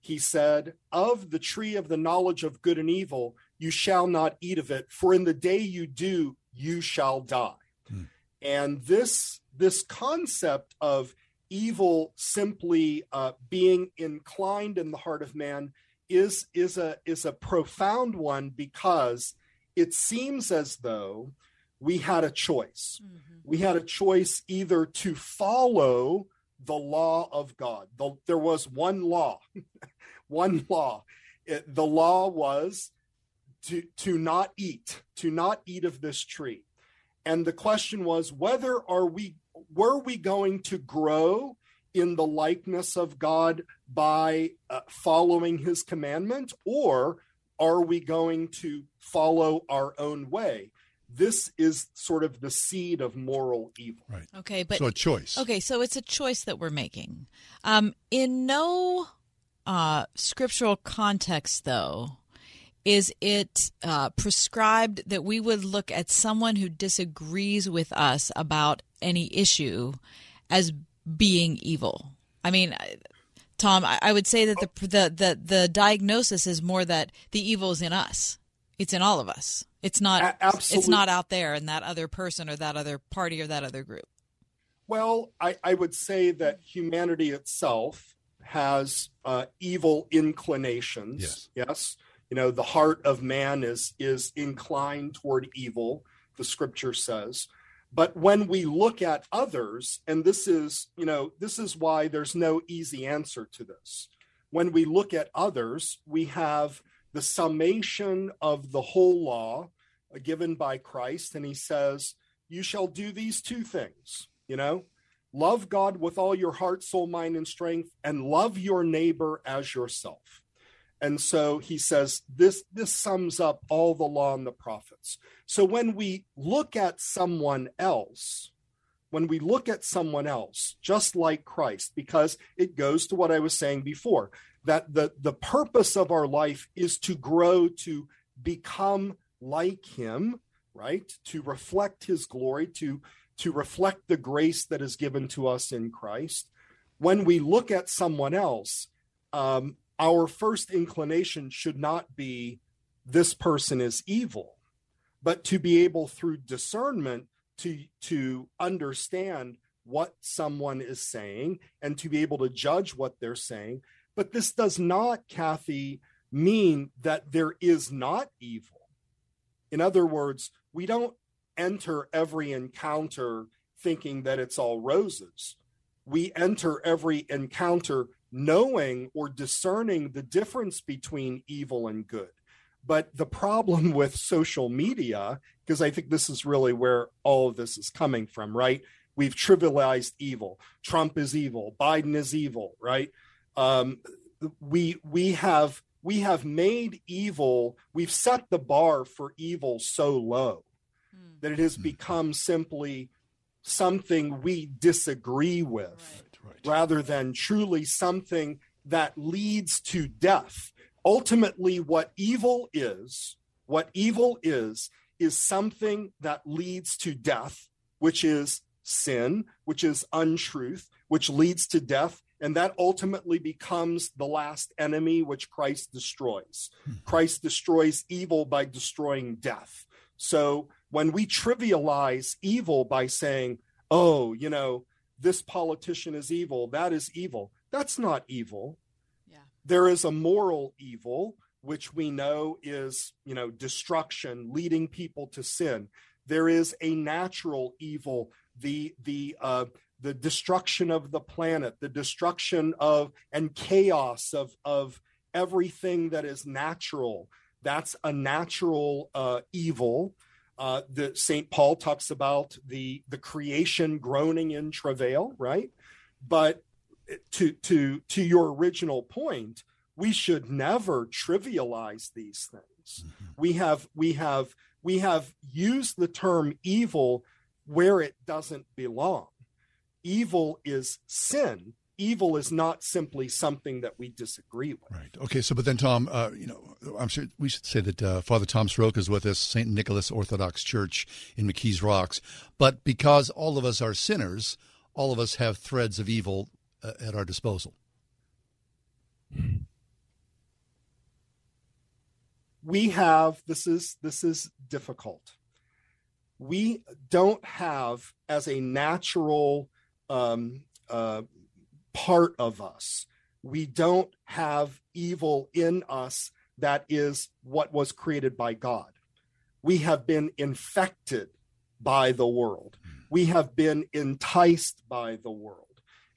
He said, Of the tree of the knowledge of good and evil, you shall not eat of it, for in the day you do, you shall die. Hmm. And this, this concept of evil simply uh, being inclined in the heart of man is, is, a, is a profound one because it seems as though we had a choice. Mm-hmm. We had a choice either to follow the law of God. The, there was one law, one law. It, the law was to, to not eat, to not eat of this tree. And the question was whether are we were we going to grow in the likeness of God by uh, following his commandment or are we going to follow our own way? this is sort of the seed of moral evil. Right. Okay, but So a choice. Okay, so it's a choice that we're making. Um, in no uh, scriptural context, though, is it uh, prescribed that we would look at someone who disagrees with us about any issue as being evil? I mean, I- Tom, I, I would say that the, the the the diagnosis is more that the evil is in us. It's in all of us. It's not. A- It's not out there in that other person or that other party or that other group. Well, I, I would say that humanity itself has uh, evil inclinations. Yes. Yes. You know, the heart of man is is inclined toward evil. The scripture says. But when we look at others, and this is, you know, this is why there's no easy answer to this. When we look at others, we have the summation of the whole law given by Christ, and he says, You shall do these two things, you know, love God with all your heart, soul, mind, and strength, and love your neighbor as yourself. And so he says this this sums up all the law and the prophets. So when we look at someone else, when we look at someone else just like Christ because it goes to what I was saying before that the the purpose of our life is to grow to become like him, right? To reflect his glory, to to reflect the grace that is given to us in Christ. When we look at someone else, um, our first inclination should not be this person is evil, but to be able through discernment to to understand what someone is saying and to be able to judge what they're saying. But this does not, Kathy, mean that there is not evil. In other words, we don't enter every encounter thinking that it's all roses. We enter every encounter knowing or discerning the difference between evil and good. But the problem with social media, because I think this is really where all of this is coming from, right? We've trivialized evil. Trump is evil. Biden is evil, right? Um, we we have we have made evil. We've set the bar for evil so low that it has become simply something we disagree with rather than truly something that leads to death. Ultimately, what evil is, what evil is, is something that leads to death, which is sin, which is untruth, which leads to death. And that ultimately becomes the last enemy which Christ destroys. Hmm. Christ destroys evil by destroying death. So when we trivialize evil by saying, oh, you know, this politician is evil, that is evil, that's not evil. There is a moral evil, which we know is, you know, destruction, leading people to sin. There is a natural evil, the the uh, the destruction of the planet, the destruction of and chaos of of everything that is natural. That's a natural uh, evil. Uh, the Saint Paul talks about the the creation groaning in travail, right? But to to to your original point, we should never trivialize these things. We have we have we have used the term evil where it doesn't belong. Evil is sin. Evil is not simply something that we disagree with. Right. Okay. So, but then, Tom, uh, you know, I'm sure we should say that uh, Father Tom Soroka is with us, St. Nicholas Orthodox Church in McKees Rocks. But because all of us are sinners, all of us have threads of evil uh, at our disposal. we have this is this is difficult we don't have as a natural um, uh, part of us. We don't have evil in us that is what was created by god. We have been infected by the world. We have been enticed by the world.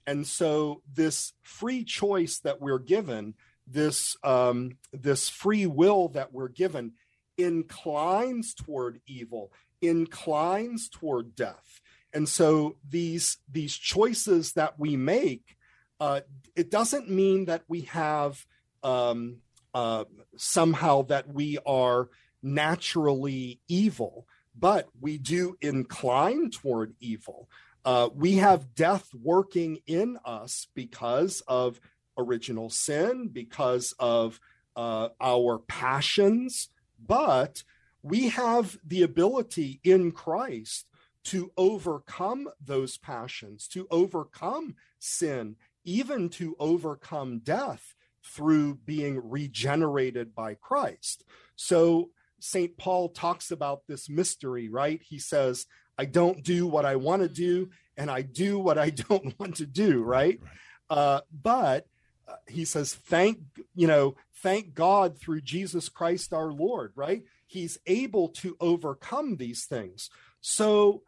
And so this free choice that we're given this um, this free will that we're given inclines toward evil inclines toward death. And so these these choices that we make uh, it doesn't mean that we have um, uh, somehow that we are naturally evil but we do incline toward evil. Uh, we have death working in us because of original sin, because of uh, our passions, but we have the ability in Christ to overcome those passions, to overcome sin, even to overcome death through being regenerated by Christ. So, St. Paul talks about this mystery, right? He says, I don't do what I want to do, and I do what I don't want to do, right? right. Uh, but uh, he says, thank, you know, thank God through Jesus Christ our Lord, right? He's able to overcome these things. So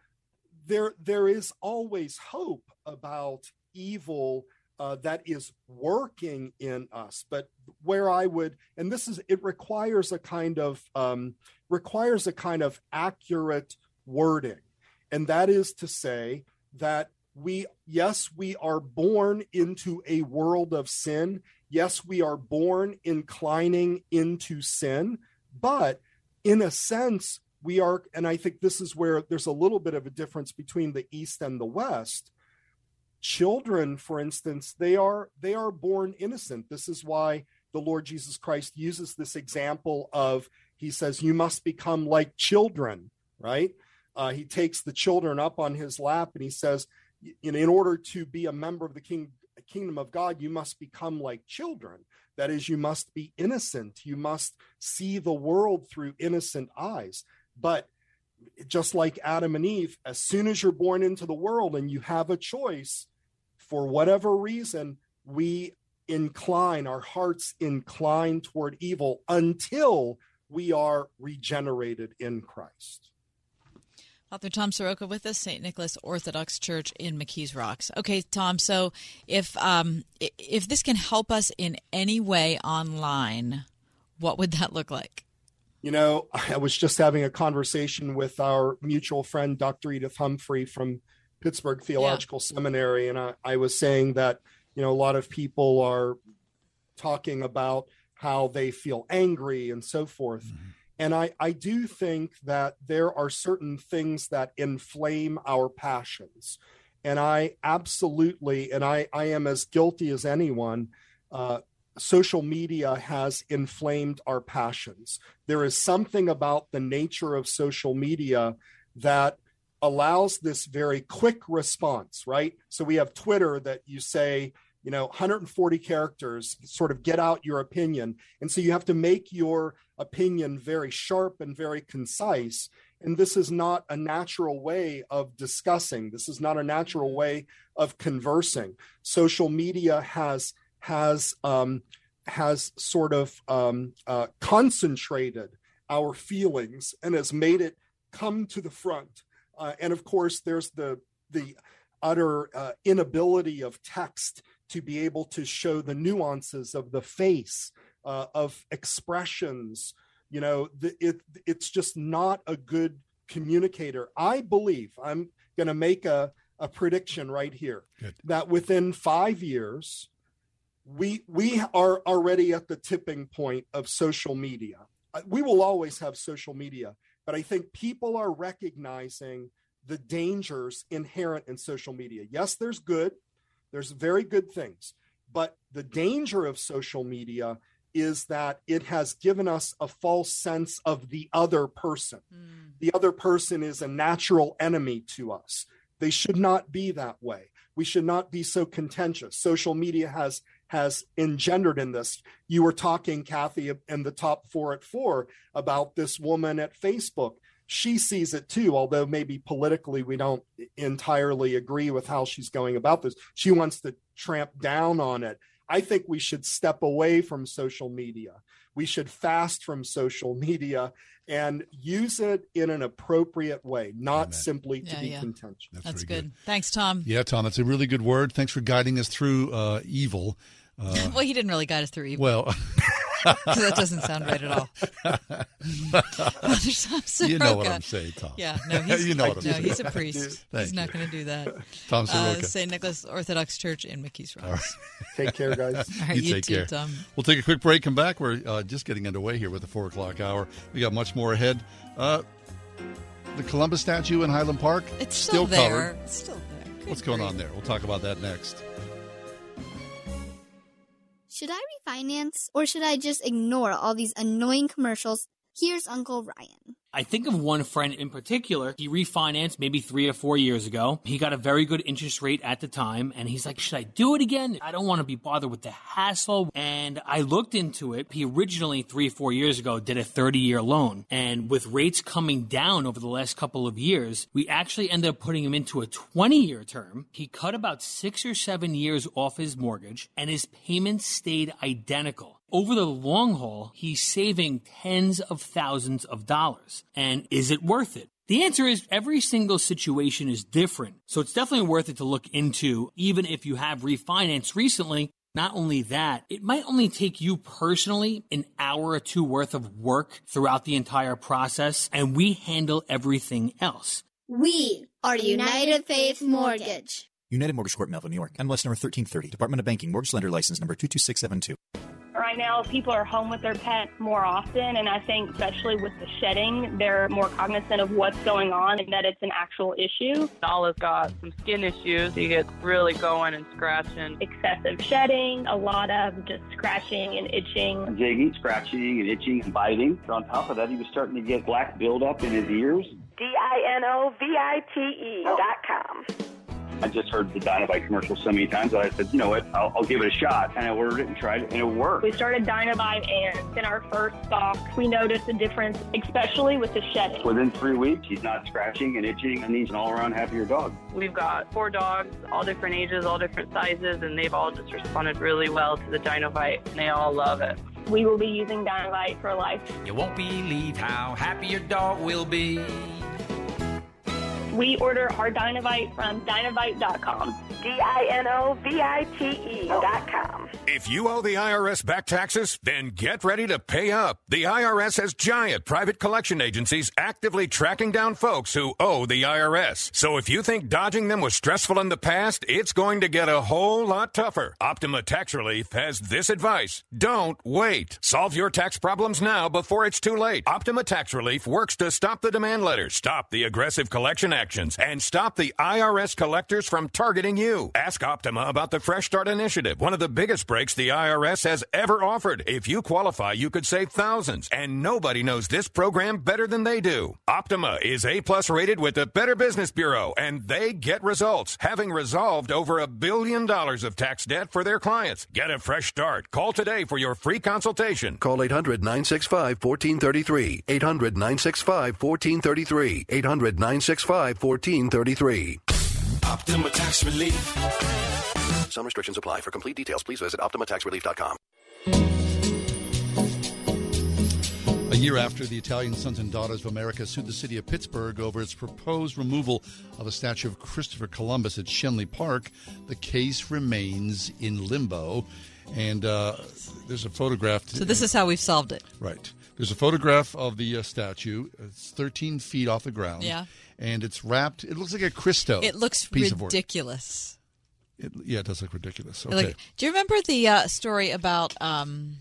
there, there is always hope about evil uh, that is working in us. But where I would, and this is, it requires a kind of um, requires a kind of accurate wording, and that is to say that we, yes, we are born into a world of sin. Yes, we are born inclining into sin, but in a sense, we are, and I think this is where there's a little bit of a difference between the East and the West children for instance they are they are born innocent. This is why the lord jesus christ uses this example of he says you must become like children right? Uh, he takes the children up on his lap and he says in, in order to be a member of the king, kingdom of god you must become like children. That is you must be innocent. You must see the world through innocent eyes. But just like adam and eve as soon as you're born into the world and you have a choice for whatever reason, we incline, our hearts incline toward evil until we are regenerated in Christ. Author Tom Soroka with us, St. Nicholas Orthodox Church in McKees Rocks. Okay, Tom. So, if um, if this can help us in any way online, what would that look like? You know, I was just having a conversation with our mutual friend, Dr. Edith Humphrey from Pittsburgh Theological yeah. Seminary, and I, I was saying that you know a lot of people are talking about how they feel angry and so forth. Mm-hmm. And I, I do think that there are certain things that inflame our passions. And I absolutely, and I, I am as guilty as anyone, uh, social media has inflamed our passions. There is something about the nature of social media that allows this very quick response, right? So we have Twitter that you say, you know, 140 characters, sort of get out your opinion. And so you have to make your opinion very sharp and very concise. And this is not a natural way of discussing. This is not a natural way of conversing. Social media has has um, has sort of um, uh, concentrated our feelings and has made it come to the front uh, and of course, there's the the utter uh, inability of text to be able to show the nuances of the face, uh, of expressions. You know, the, it it's just not a good communicator. I believe I'm going to make a a prediction right here good. that within five years, we we are already at the tipping point of social media. Uh, we will always have social media, but I think people are recognizing the dangers inherent in social media. Yes, there's good, there's very good things, but the danger of social media is that it has given us a false sense of the other person. Mm. The other person is a natural enemy to us. They should not be that way. We should not be so contentious. Social media has has engendered in this. You were talking, Kathy, in the top four at four about this woman at Facebook. She sees it too, although maybe politically we don't entirely agree with how she's going about this. She wants to tramp down on it. I think we should step away from social media. We should fast from social media and use it in an appropriate way, not Amen. simply to yeah, be yeah. contentious. That's, That's good. good. Thanks, Tom. Yeah, Tom, that's a really good word. Thanks for guiding us through uh, evil. Uh, well, he didn't really guide us through evil. Well, that doesn't sound right at all. you know what I'm saying, Tom. Yeah, no, he's, you know what I'm no, saying. he's a priest. he's not going to do that. Tom Soroka. Uh, St. Nicholas Orthodox Church in McKees Rocks. Take care, guys. All right, you, you take too, care. Tom. We'll take a quick break. Come back. We're uh, just getting underway here with the four o'clock hour. We got much more ahead. Uh, the Columbus statue in Highland Park? It's still, there. covered. It's still there. Good What's going grief. on there? We'll talk about that next. Should I refinance or should I just ignore all these annoying commercials? Here's Uncle Ryan. I think of one friend in particular. He refinanced maybe three or four years ago. He got a very good interest rate at the time, and he's like, Should I do it again? I don't want to be bothered with the hassle. And I looked into it. He originally, three or four years ago, did a 30 year loan. And with rates coming down over the last couple of years, we actually ended up putting him into a 20 year term. He cut about six or seven years off his mortgage, and his payments stayed identical over the long haul, he's saving tens of thousands of dollars. And is it worth it? The answer is every single situation is different. So it's definitely worth it to look into, even if you have refinanced recently. Not only that, it might only take you personally an hour or two worth of work throughout the entire process, and we handle everything else. We are United Faith Mortgage. United Mortgage Corp, Melville, New York. MLS number 1330. Department of Banking. Mortgage Lender License number 22672. Right now, people are home with their pet more often, and I think, especially with the shedding, they're more cognizant of what's going on and that it's an actual issue. Nala's got some skin issues. He gets really going and scratching. Excessive shedding, a lot of just scratching and itching. Jigging, scratching, and itching and biting. On top of that, he was starting to get black buildup in his ears. D I N O V I T E dot com. I just heard the Dinovite commercial so many times that I said, you know what, I'll, I'll give it a shot. And I ordered it and tried it, and it worked. We started Dinovite, and in our first stock, we noticed a difference, especially with the shedding. Within three weeks, he's not scratching and itching, and he's an all-around happier dog. We've got four dogs, all different ages, all different sizes, and they've all just responded really well to the Dinovite, and they all love it. We will be using Dinovite for life. You won't believe how happy your dog will be. We order our Dinovite from Dinovite.com. D I N O V I T E dot com. If you owe the IRS back taxes, then get ready to pay up. The IRS has giant private collection agencies actively tracking down folks who owe the IRS. So if you think dodging them was stressful in the past, it's going to get a whole lot tougher. Optima Tax Relief has this advice. Don't wait. Solve your tax problems now before it's too late. Optima Tax Relief works to stop the demand letters, stop the aggressive collection and stop the IRS collectors from targeting you. Ask Optima about the Fresh Start Initiative, one of the biggest breaks the IRS has ever offered. If you qualify, you could save thousands, and nobody knows this program better than they do. Optima is A plus rated with the Better Business Bureau, and they get results, having resolved over a billion dollars of tax debt for their clients. Get a fresh start. Call today for your free consultation. Call 800 965 1433. 800 965 1433. 800 965 1433. Optima Tax Relief. Some restrictions apply. For complete details, please visit OptimaTaxRelief.com. A year after the Italian Sons and Daughters of America sued the city of Pittsburgh over its proposed removal of a statue of Christopher Columbus at Schenley Park, the case remains in limbo. And uh, there's a photograph. So this is how we've solved it. Right. There's a photograph of the uh, statue. It's 13 feet off the ground. Yeah. And it's wrapped. It looks like a Christo. It looks piece of work. ridiculous. It, yeah, it does look ridiculous. Okay. Like, do you remember the uh, story about um,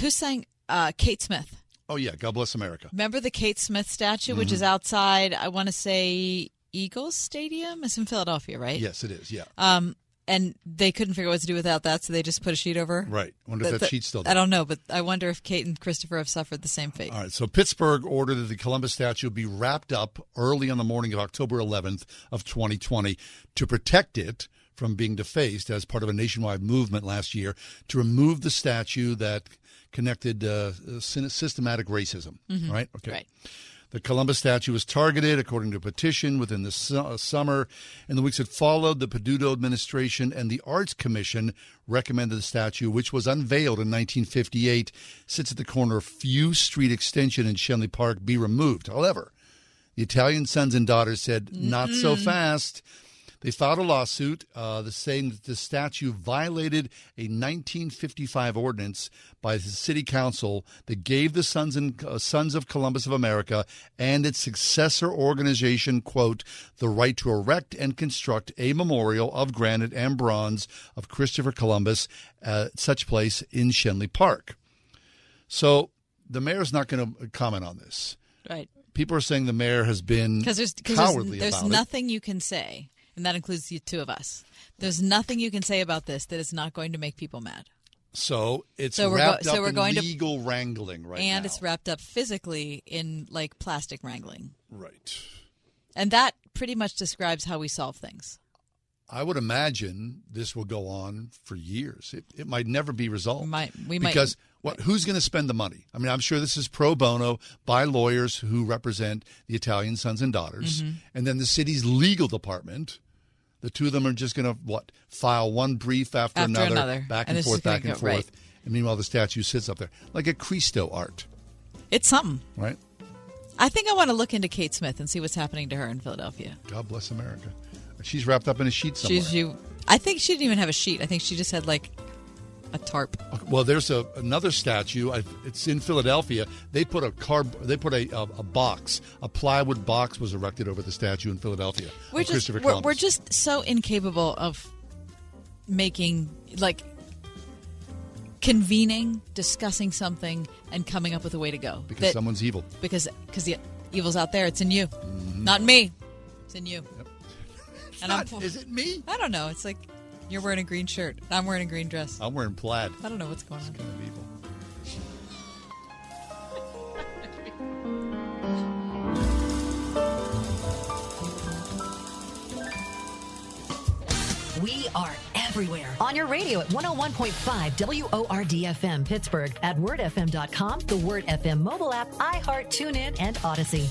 who sang uh, Kate Smith? oh yeah, God bless America. Remember the Kate Smith statue, which Mhm. is outside? I want to say Eagles Stadium. It's in Philadelphia, right? Yes, it is. Yeah. Um, and they couldn't figure out what to do without that, so they just put a sheet over. Right. I wonder if Th- that th- sheet's still I don't know, but I wonder if Kate and Christopher have suffered the same fate. All right, so Pittsburgh ordered that the Columbus statue be wrapped up early on the morning of October 11th of 2020 to protect it from being defaced as part of a nationwide movement last year to remove the statue that connected uh, systematic racism. Mhm. Right? Okay. Right. The Columbus statue was targeted, according to a petition, within the su- uh, summer. In the weeks that followed, the Peduto administration and the Arts Commission recommended the statue, which was unveiled in 1958, sits at the corner of Few Street Extension in Schenley Park, be removed. However, the Italian sons and daughters said, not so fast. They filed a lawsuit uh, saying that the statue violated a 1955 ordinance by the city council that gave the Sons and uh, Sons of Columbus of America and its successor organization, quote, the right to erect and construct a memorial of granite and bronze of Christopher Columbus at such place in Schenley Park. So the mayor's not going to comment on this. Right. people are saying the mayor has been Because there's, cause cowardly there's, there's about it. nothing you can say, and that includes the two of us. There's nothing you can say about this that is not going to make people mad. So it's So we're go- wrapped so up we're in going to- legal wrangling right and now. it's wrapped up physically in like plastic wrangling. Right. And that pretty much describes how we solve things. I would imagine this will go on for years. It, it might never be resolved. Might- we might- because what? Who's going to spend the money? I mean, I'm sure this is pro bono by lawyers who represent the Italian sons and daughters, Mm-hmm. Mhm. and then the city's legal department. The two of them are just going to what file one brief after, After another, another. back And and, forth, back and forth. right. And meanwhile, the statue sits up there like a Christo art, It's something. right? I think I want to look into Kate Smith and see what's happening to her in Philadelphia. God bless America. She's wrapped up in a sheet somewhere. She's you. I think she didn't even have a sheet. I think she just had like a tarp. Well, there's a, another statue. I, it's in Philadelphia. They put a card. They put a, a, a box, a plywood box, was erected over the statue in Philadelphia. We're just Christopher we're, we're just so incapable of making like convening, discussing something, and coming up with a way to go. because That- someone's evil. because because the evil's out there. It's in you, Mm-hmm. not in me. It's in you. and not- I'm, is it me? I don't know. It's like you're wearing a green shirt. I'm wearing a green dress. I'm wearing plaid. I don't know what's going on. Kind of evil. We are everywhere. On your radio at 101.5 WORDFM Pittsburgh, at wordfm.com, the Word FM mobile app, iHeart, TuneIn, and Odyssey.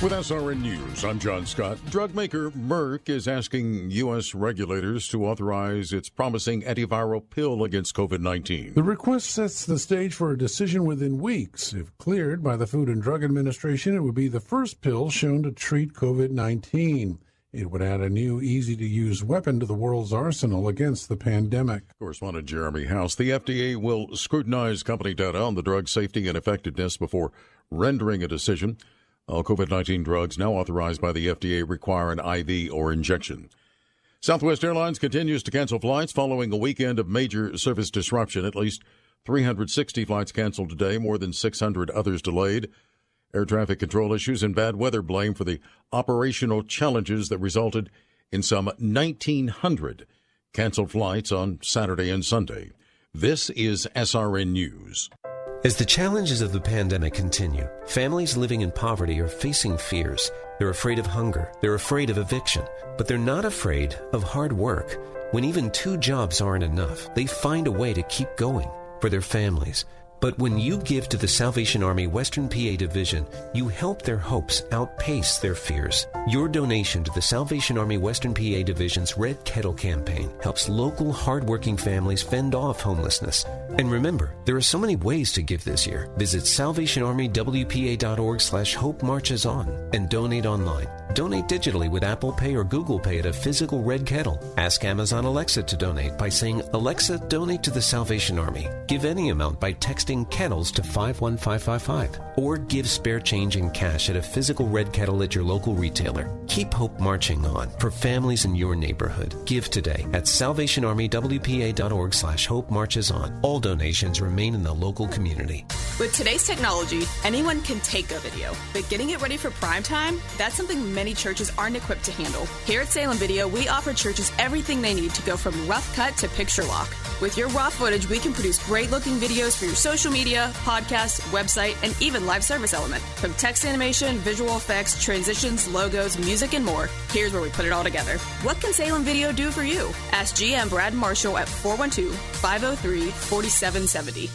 With SRN News, I'm John Scott. Drug maker Merck is asking U.S. regulators to authorize its promising antiviral pill against COVID 19. The request sets the stage for a decision within weeks. If cleared by the Food and Drug Administration, it would be the first pill shown to treat COVID 19. It would add a new, easy to use weapon to the world's arsenal against the pandemic. Correspondent Jeremy House. The FDA will scrutinize company data on the drug's safety and effectiveness before rendering a decision. All COVID 19 drugs now authorized by the FDA require an IV or injection. Southwest Airlines continues to cancel flights following a weekend of major service disruption. At least 360 flights canceled today, more than 600 others delayed. Air traffic control issues and bad weather blame for the operational challenges that resulted in some 1,900 canceled flights on Saturday and Sunday. This is SRN News. As the challenges of the pandemic continue, families living in poverty are facing fears. They're afraid of hunger, they're afraid of eviction, but they're not afraid of hard work. When even two jobs aren't enough, they find a way to keep going for their families. But when you give to the Salvation Army Western PA Division, you help their hopes outpace their fears. Your donation to the Salvation Army Western PA Division's Red Kettle campaign helps local hardworking families fend off homelessness. And remember, there are so many ways to give this year. Visit salvationarmywpa.org slash hope marches on and donate online. Donate digitally with Apple Pay or Google Pay at a physical red kettle. Ask Amazon Alexa to donate by saying, Alexa, donate to the Salvation Army. Give any amount by texting kettles to 51555. Or give spare change in cash at a physical red kettle at your local retailer. Keep hope marching on for families in your neighborhood. Give today at salvationarmywpa.org slash hope marches on. All donations remain in the local community. With today's technology, anyone can take a video, but getting it ready for prime time, that's something many churches aren't equipped to handle. Here at Salem Video, we offer churches everything they need to go from rough cut to picture lock. With your raw footage, we can produce great looking videos for your social media, podcast, website, and even live service element. From text animation, visual effects, transitions, logos, music, and more, here's where we put it all together. What can Salem Video do for you? Ask GM Brad Marshall at 412 503 4770.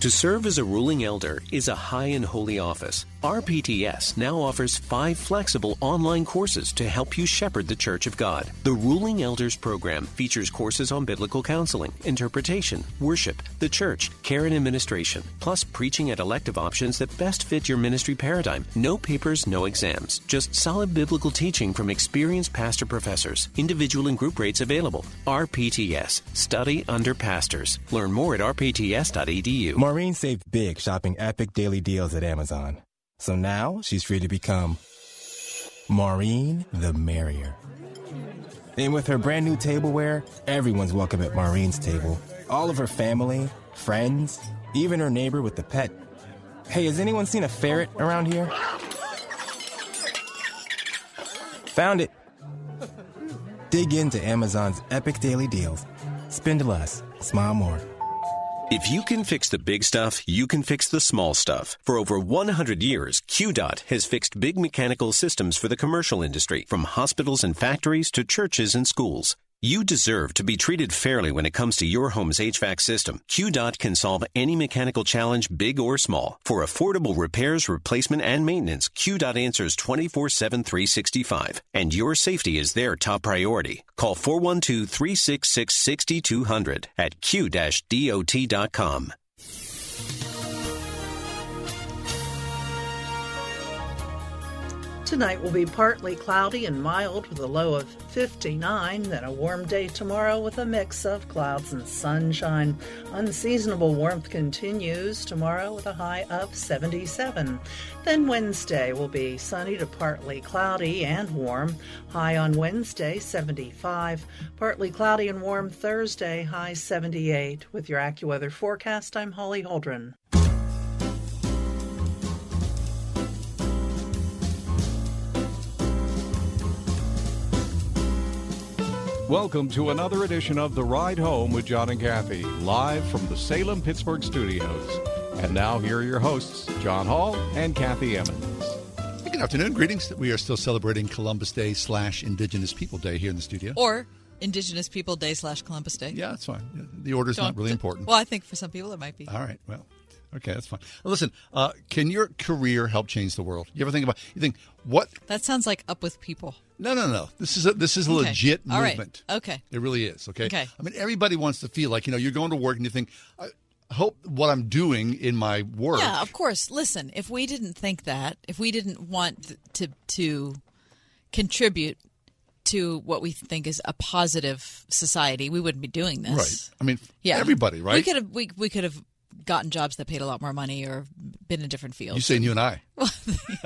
To serve as a ruling elder is a high and holy office. RPTS now offers five flexible online courses to help you shepherd the Church of God. The Ruling Elders program features courses on biblical counseling, interpretation, worship, the church, care and administration, plus preaching at elective options that best fit your ministry paradigm. No papers, no exams, just solid biblical teaching from experienced pastor professors. Individual and group rates available. RPTS, study under pastors. Learn more at rpts.edu. Maureen saved big shopping epic daily deals at Amazon. So now she's free to become Maureen the Merrier. And with her brand new tableware, everyone's welcome at Maureen's table. All of her family, friends, even her neighbor with the pet. Hey, has anyone seen a ferret around here? Found it. Dig into Amazon's epic daily deals. Spend less, smile more. If you can fix the big stuff, you can fix the small stuff. For over 100 years, QDOT has fixed big mechanical systems for the commercial industry, from hospitals and factories to churches and schools. You deserve to be treated fairly when it comes to your home's HVAC system. QDOT can solve any mechanical challenge, big or small. For affordable repairs, replacement, and maintenance, QDOT answers 24 7 365. And your safety is their top priority. Call 412 366 6200 at q-dot.com. Tonight will be partly cloudy and mild with a low of 59, then a warm day tomorrow with a mix of clouds and sunshine. Unseasonable warmth continues tomorrow with a high of 77. Then Wednesday will be sunny to partly cloudy and warm. High on Wednesday, 75. Partly cloudy and warm Thursday, high 78. With your AccuWeather forecast, I'm Holly Holdren. Welcome to another edition of The Ride Home with John and Kathy, live from the Salem Pittsburgh studios. And now, here are your hosts, John Hall and Kathy Emmons. Good afternoon. Greetings. We are still celebrating Columbus Day slash Indigenous People Day here in the studio. Or Indigenous People Day slash Columbus Day. Yeah, that's fine. The order's Don't- not really important. Well, I think for some people it might be. All right. Well, okay, that's fine. Listen, uh, can your career help change the world? You ever think about? You think what? That sounds like up with people. No, no, no. This is a, this is a Okay. legit All right. movement. Okay. It really is. Okay. Okay. I mean, everybody wants to feel like you know you're going to work and you think, I hope what I'm doing in my work. Yeah, of course. Listen, if we didn't think that, if we didn't want to to contribute to what we think is a positive society, we wouldn't be doing this. Right. I mean, Yeah. everybody, right? We could have we, we could have gotten jobs that paid a lot more money or been in different fields. You saying you and I? well,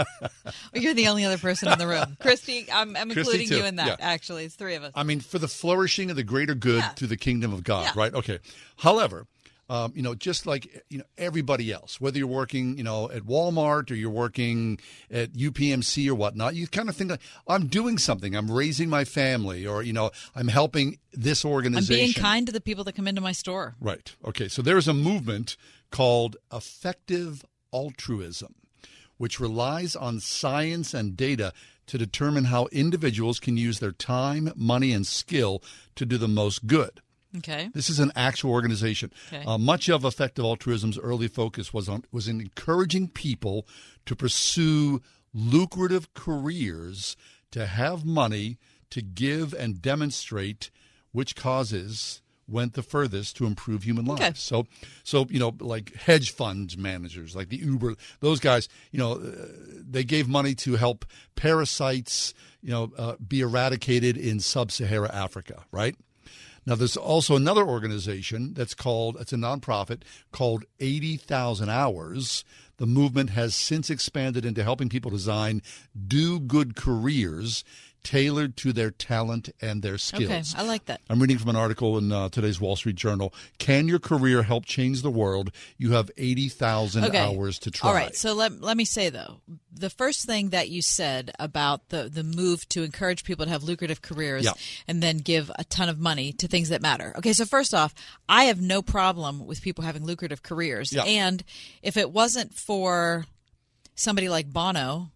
You're the only other person in the room. Christy, I'm, I'm Christy, including too. you in that, Yeah. actually. It's three of us. I mean, for the flourishing of the greater good to the kingdom of God, right? Okay. However, um, you know, just like you know everybody else, whether you're working, you know, at Walmart or you're working at UPMC or whatnot, you kind of think like, I'm doing something. I'm raising my family, or you know, I'm helping this organization. I'm being kind to the people that come into my store. Right. Okay. So there is a movement called effective altruism, which relies on science and data to determine how individuals can use their time, money, and skill to do the most good. Okay. This is an actual organization. Okay. Uh, much of effective altruism's early focus was on was in encouraging people to pursue lucrative careers, to have money, to give and demonstrate which causes went the furthest to improve human lives. Okay. So, so you know, like hedge fund managers, like the Uber, those guys, you know, uh, they gave money to help parasites, you know, uh, be eradicated in sub-Sahara Africa, right? Now, there's also another organization that's called, it's a nonprofit called 80,000 Hours. The movement has since expanded into helping people design do good careers tailored to their talent and their skills. Okay, I like that. I'm reading from an article in uh, today's Wall Street Journal. Can your career help change the world? You have 80,000 Okay. hours to try. All right. So let, let me say, though, the first thing that you said about the, the move to encourage people to have lucrative careers Yeah. and then give a ton of money to things that matter. Okay. So, first off, I have no problem with people having lucrative careers. Yeah. And if it wasn't for somebody like Bono,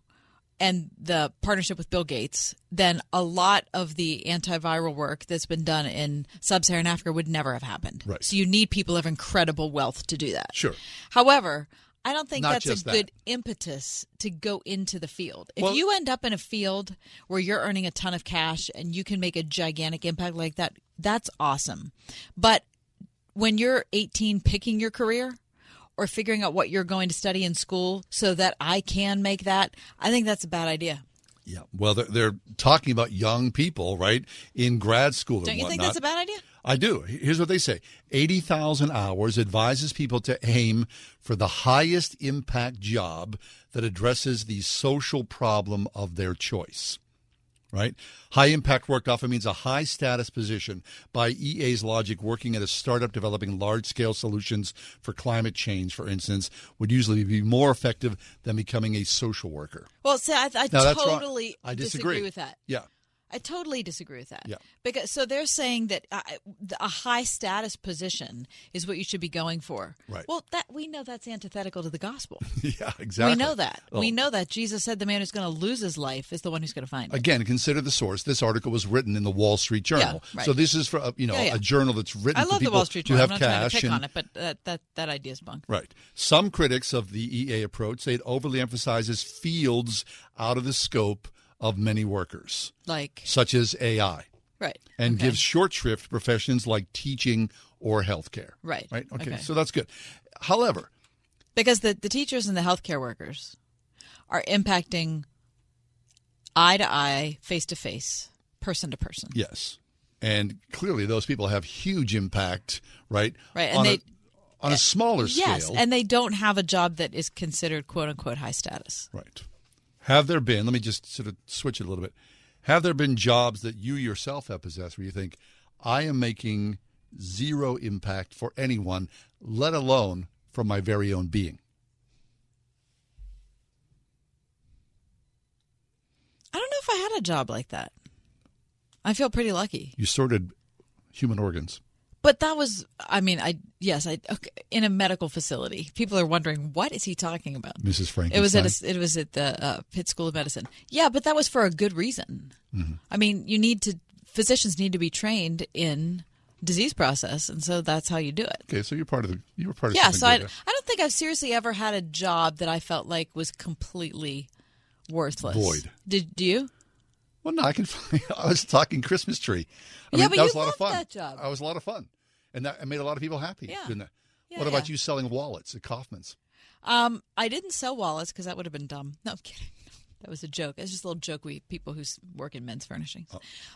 and the partnership with Bill Gates, then a lot of the antiviral work that's been done in sub-Saharan Africa would never have happened. Right. So you need people of incredible wealth to do that. Sure. However, I don't think Not that's a that. good impetus to go into the field. If Well- you end up in a field where you're earning a ton of cash and you can make a gigantic impact like that, that's awesome. But when you're 18 picking your career or figuring out what you're going to study in school so that I can make that, I think that's a bad idea. Yeah. Well, they're, they're talking about young people, right, in grad school Don't you think that's a bad idea? I do. Here's what they say 80,000 hours advises people to aim for the highest impact job that addresses the social problem of their choice. Right? High impact work often means a high status position. By EA's logic, working at a startup developing large scale solutions for climate change, for instance, would usually be more effective than becoming a social worker. Well, see, I, I Now, totally I disagree. with that. Yeah. I totally disagree with that. Yeah. Because so they're saying that uh, a high status position is what you should be going for. Right. Well, that we know that's antithetical to the gospel. yeah, exactly. We know that. Oh. We know that Jesus said the man who's going to lose his life is the one who's going to find it. Again, consider the source. This article was written in the Wall Street Journal. Yeah, right. So this is for uh, you know Yeah, yeah. a journal that's written I for love the people Wall Street Journal. have I'm not trying cash to pick and on it, but that that that idea is bunk. Right. Some critics of the EA approach say it overly emphasizes fields out of the scope of many workers, Like such as AI, right. and okay. gives short shrift to professions like teaching or healthcare. Right. Right. Okay. Okay. So that's good. However, because the the teachers and the healthcare workers are impacting eye to eye, face to face, person to person. yes, and clearly those people have huge impact. Right. Right, and On they- a, on a smaller Yes, scale. and they don't have a job that is considered quote unquote high status. Right. Have there been, let me just sort of switch it a little bit. Have there been jobs that you yourself have possessed where you think, I am making zero impact for anyone, let alone for my very own being? I don't know if I had a job like that. I feel pretty lucky. You sorted human organs. But that was, I mean, I yes, I okay, in a medical facility. People are wondering what is he talking about. Mrs. It was at a, it was at the uh, Pitt School of Medicine. Yeah, but that was for a good reason. Mm-hmm. I mean, you need to physicians need to be trained in disease process, and so that's how you do it. Okay, so you're part of the, you were part of Yeah, so I. I don't think I've seriously ever had a job that I felt like was completely worthless. Void. Did do you? Well, no, I can find, I was talking Christmas tree. I Yeah, mean, but that you was a lot of loved fun. that job. That was a lot of fun. And that I made a lot of people happy Yeah. doing that. Yeah, what about yeah. you selling wallets at Kaufmann's? Um, I didn't sell wallets because that would have been dumb. No, I'm kidding. That was a joke. It's just a little joke we people who work in men's furnishings.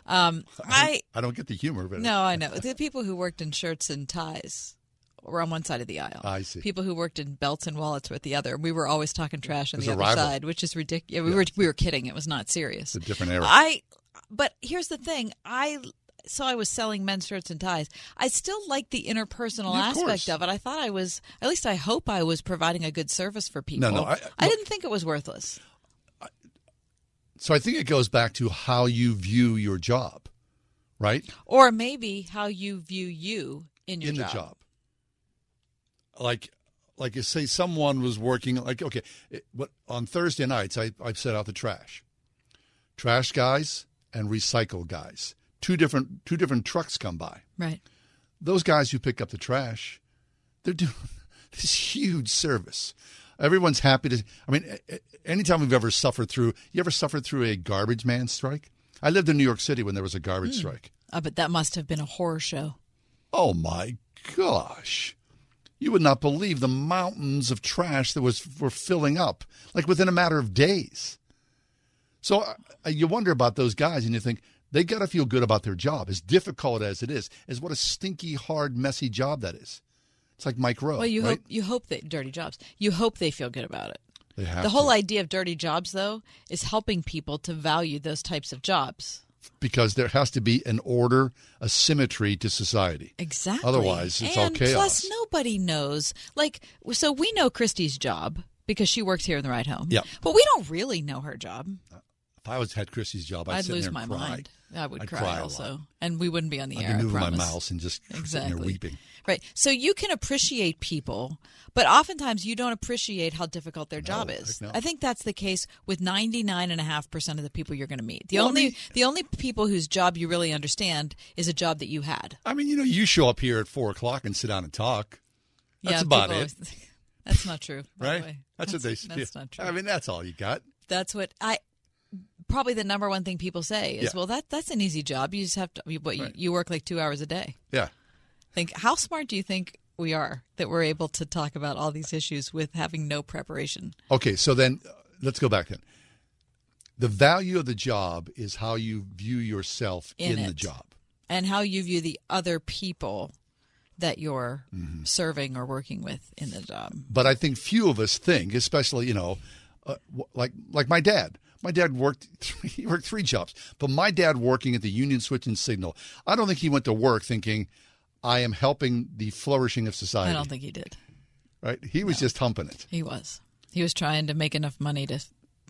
Um, I I don't get the humor, but no, I know the people who worked in shirts and ties were on one side of the aisle. I see. People who worked in belts and wallets were at the other. We were always talking trash on the other rival. side, which is ridiculous. we were we were kidding. It was not serious. It's a different era. I, but here's the thing. I so I was selling men's shirts and ties. I still like the interpersonal Yeah, of aspect course. of it. I thought I was, at least I hope I was providing a good service for people. no, I- I didn't think it was worthless. So I think it goes back to how you view your job, right? Or maybe how you view you in your in job. the job. Like, like you say, someone was working. Like, okay, it, what on Thursday nights I I set out the trash, trash guys and recycle guys. Two different two different trucks come by. Right. Those guys who pick up the trash, they're doing this huge service. Everyone's happy to. I mean, anytime we've ever suffered through, you ever suffered through a garbage man strike? I lived in New York City when there was a garbage Hmm. strike. Uh, but that must have been a horror show. Oh my gosh. You would not believe the mountains of trash that was were filling up like within a matter of days. So uh, you wonder about those guys and you think they got to feel good about their job as difficult as it is. As what a stinky hard messy job that is. It's like Mike Rowe, well, you right? hope you hope that dirty jobs. You hope they feel good about it. They have the whole to. idea of dirty jobs, though, is helping people to value those types of jobs. Because there has to be an order, a symmetry to society. Exactly. Otherwise, it's and all chaos. Plus, nobody knows. Like, so we know Christy's job because she works here in the ride home. Yeah. But we don't really know her job. If I was had Chrissy's job, I'd, I'd lose my cry. mind. I would I'd cry, cry also, and we wouldn't be on the I'd air. be I moving my mouse and just exactly weeping. Right. So you can appreciate people, but oftentimes you don't appreciate how difficult their job is. no. I think that's the case with 99.5% of the people you're going to meet. The Well, I only mean- the only people whose job you really understand is a job that you had. I mean, you know, you show up here at four o'clock and sit down and talk. That's Yeah, about it, always- that's not true, by the right? way. That's, what they. That's not true. I mean, that's all you got. That's what I probably the number one thing people say is, Yeah. "Well, that that's an easy job. You just have to. What you, you work like two hours a day." Yeah. Think how smart do you think we are that we're able to talk about all these issues with having no preparation? Okay, so then uh, let's go back then. The value of the job is how you view yourself in, In the job. and how you view the other people that you're Mm-hmm. serving or working with in the job. But I think few of us think, especially you know, uh, like like my dad. My dad worked he worked three jobs, but my dad working at the Union Switch and Signal. I don't think he went to work thinking I am helping the flourishing of society. I don't think he did. Right? He was just humping it He was. He was trying to make enough money to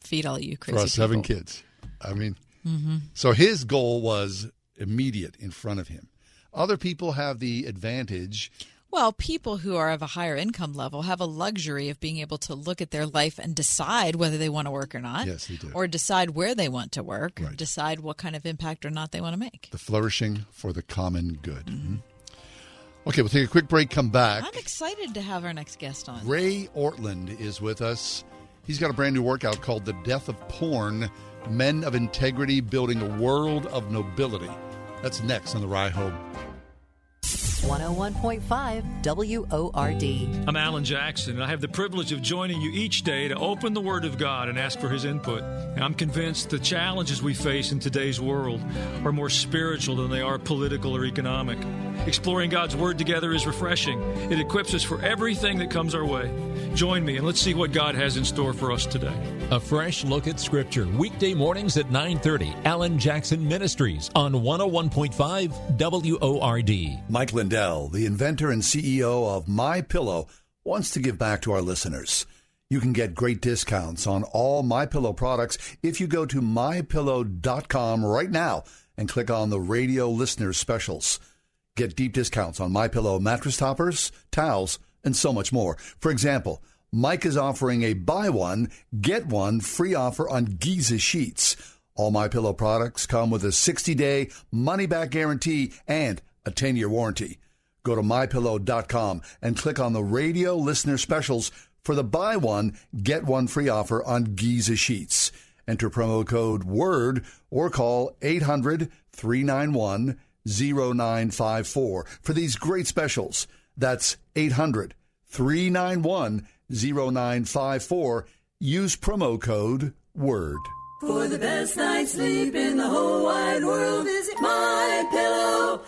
feed all you crazy for seven kids. I mean, Mhm. so his goal was immediate in front of him. Other people have the advantage. Well, people who are of a higher income level have a luxury of being able to look at their life and decide whether they want to work or not. Yes, they do. Or decide where they want to work, decide what kind of impact or not they want to make. The flourishing for the common good. Mm-hmm. Mhm. Okay, we'll take a quick break. Come back. I'm excited to have our next guest on. Ray Ortlund is with us. He's got a brand new workout called The Death of Porn Men of Integrity Building a World of Nobility. That's next on the ride home. 101.5 WORD. I'm Alan Jackson, and I have the privilege of joining you each day to open the Word of God and ask for His input. And I'm convinced the challenges we face in today's world are more spiritual than they are political or economic. Exploring God's Word together is refreshing, it equips us for everything that comes our way. Join me, and let's see what God has in store for us today. A fresh look at Scripture, weekday mornings at 9.30. Alan Jackson Ministries on 101.5 WORD. Mike Lindell, the inventor and CEO of My Pillow, wants to give back to our listeners. You can get great discounts on all My Pillow products if you go to mypillow.com right now and click on the radio listener specials. Get deep discounts on My Pillow mattress toppers, towels, and so much more. For example, Mike is offering a buy one, get one free offer on Giza sheets. All My Pillow products come with a 60-day money-back guarantee and a 10-year warranty. Go to mypillow.com and click on the radio listener specials for the buy one, get one free offer on Giza sheets. Enter promo code WORD or call 800-391-0954 for these great specials. That's 800 391 0954. Use promo code WORD. For the best night's sleep in the whole wide world, visit mypillow.com.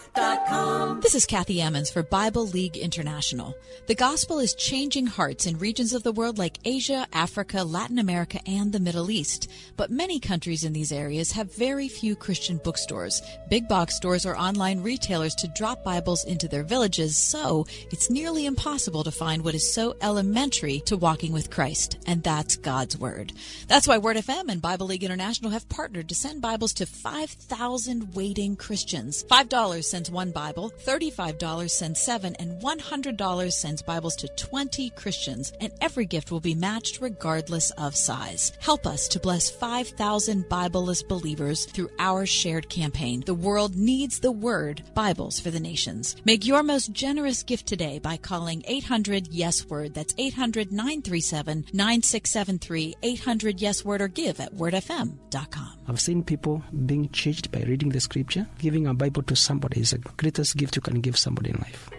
This is Kathy Emmons for Bible League International. The gospel is changing hearts in regions of the world like Asia, Africa, Latin America, and the Middle East. But many countries in these areas have very few Christian bookstores, big box stores, or online retailers to drop Bibles into their villages, so it's nearly impossible to find what is so elementary to walking with Christ, and that's God's Word. That's why Word FM and Bible League International have partnered to send Bibles to 5,000 waiting Christians. $5 sends one Bible, $35 sends seven, and $100 sends Bibles to 20 Christians, and every gift will be matched regardless of size. Help us to bless 5,000 Bibleless believers through our shared campaign. The world needs the word Bibles for the nations. Make your most generous gift today by calling 800 Yes Word. That's 800 937 9673, 800 Yes Word, or give at wordfm.com. I've seen people being changed by reading the scripture. Giving a Bible to somebody is the greatest gift you can give somebody in life.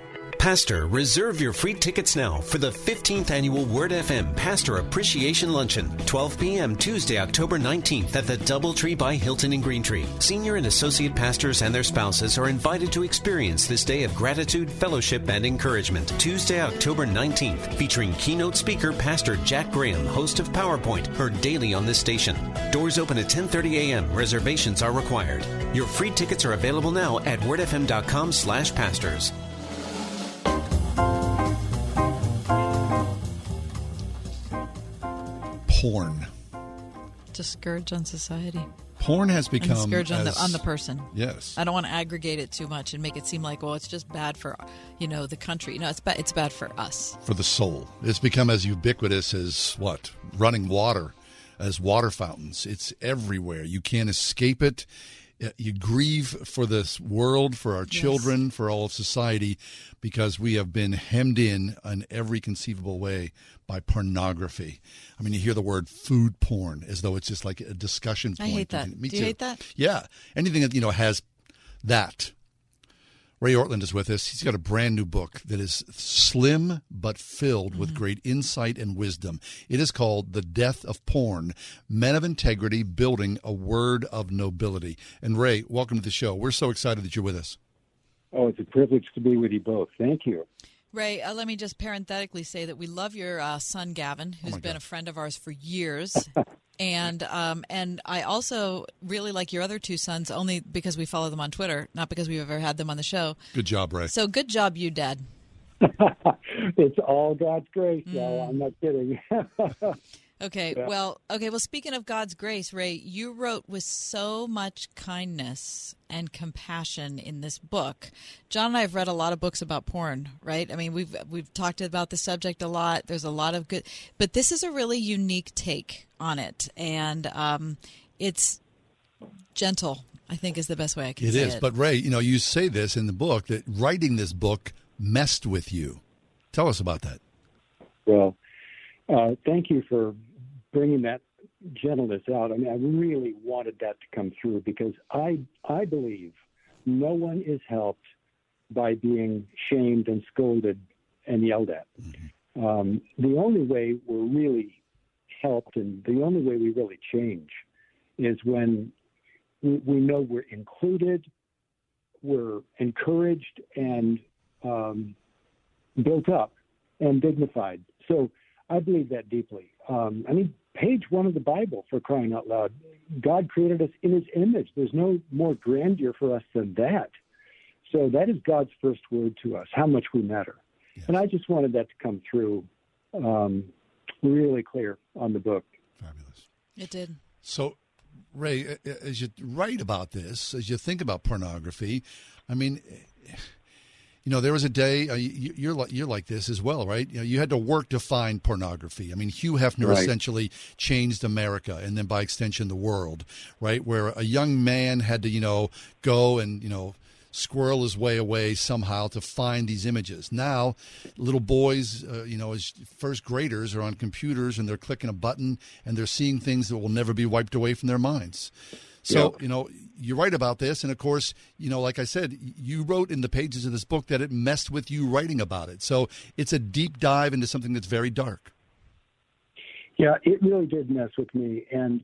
Pastor, reserve your free tickets now for the 15th annual Word FM Pastor Appreciation Luncheon, 12 p.m. Tuesday, October 19th at the Doubletree by Hilton in Greentree. Senior and associate pastors and their spouses are invited to experience this day of gratitude, fellowship, and encouragement. Tuesday, October 19th, featuring keynote speaker Pastor Jack Graham, host of PowerPoint, heard daily on this station. Doors open at 10:30 a.m. Reservations are required. Your free tickets are available now at wordfm.com/pastors. Porn. A scourge on society. Porn has And become scourge on as- the on the person. Yes. I don't want to aggregate it too much and make it seem like well it's just bad for you know the country. No, it's bad. It's bad for us. for the soul. It's become as ubiquitous as what? Running water, as water fountains. It's everywhere. You can't escape it. Uh, You grieve for this world, for our children, for all of society, because we have been hemmed in in every conceivable way by pornography. I mean, you hear the word food porn as though it's just like a discussion point. I hate that. Me Do you too. hate that? Yeah. Anything that, you know, has that. Ray Ortlund is with us. He's got a brand new book that is slim but filled with great insight and wisdom. It is called The Death of Porn Men of Integrity Building a Word of Nobility. And Ray, welcome to the show. We're so excited that you're with us. Oh, it's a privilege to be with you both. Thank you. Ray, uh, let me just parenthetically say that we love your uh, son Gavin, who's my been God. a friend of ours for years. And um, and I also really like your other two sons only because we follow them on Twitter, not because we've ever had them on the show. Good job, Ray. So good job, you, Dad. it's all God's grace, Mm. y'all. I'm not kidding. Okay, Yeah. well, okay, well, speaking of God's grace, Ray, you wrote with so much kindness and compassion in this book. John and I have read a lot of books about porn, right? I mean, we've we've talked about the subject a lot. There's a lot of good, but this is a really unique take on it, and um, it's gentle. I think is the best way I can It say is. it. But Ray, you know, you say this in the book that writing this book messed with you. Tell us about that. well, uh, thank you for bringing that gentleness out. I mean, I really wanted that to come through because I I believe no one is helped by being shamed and scolded and yelled at. Um, the only way we're really helped and the only way we really change is when we, we know we're included, we're encouraged, and um, built up and dignified. So I believe that deeply. Um, I mean, page one of the Bible, for crying out loud, God created us in His image. There's no more grandeur for us than that. So that is God's first word to us, how much we matter. And I just wanted that to come through um, really clear on the book. Fabulous. It did. So, Ray, a- a- as you write about this, as you think about pornography, I mean, you know, there was a day uh, you, you're like you're like this as well, right? You know, you had to work to find pornography. I mean, Hugh Hefner Right. essentially changed America, and then by extension, the world, right? Where a young man had to, you know, go and you know squirrel his way away somehow to find these images. Now, little boys, uh, you know, as first graders are on computers and they're clicking a button and they're seeing things that will never be wiped away from their minds. So, Yep. you know, you're right about this, and of course, you know, like I said, you wrote in the pages of this book that it messed with you writing about it. So it's a deep dive into something that's very dark. Yeah, it really did mess with me. And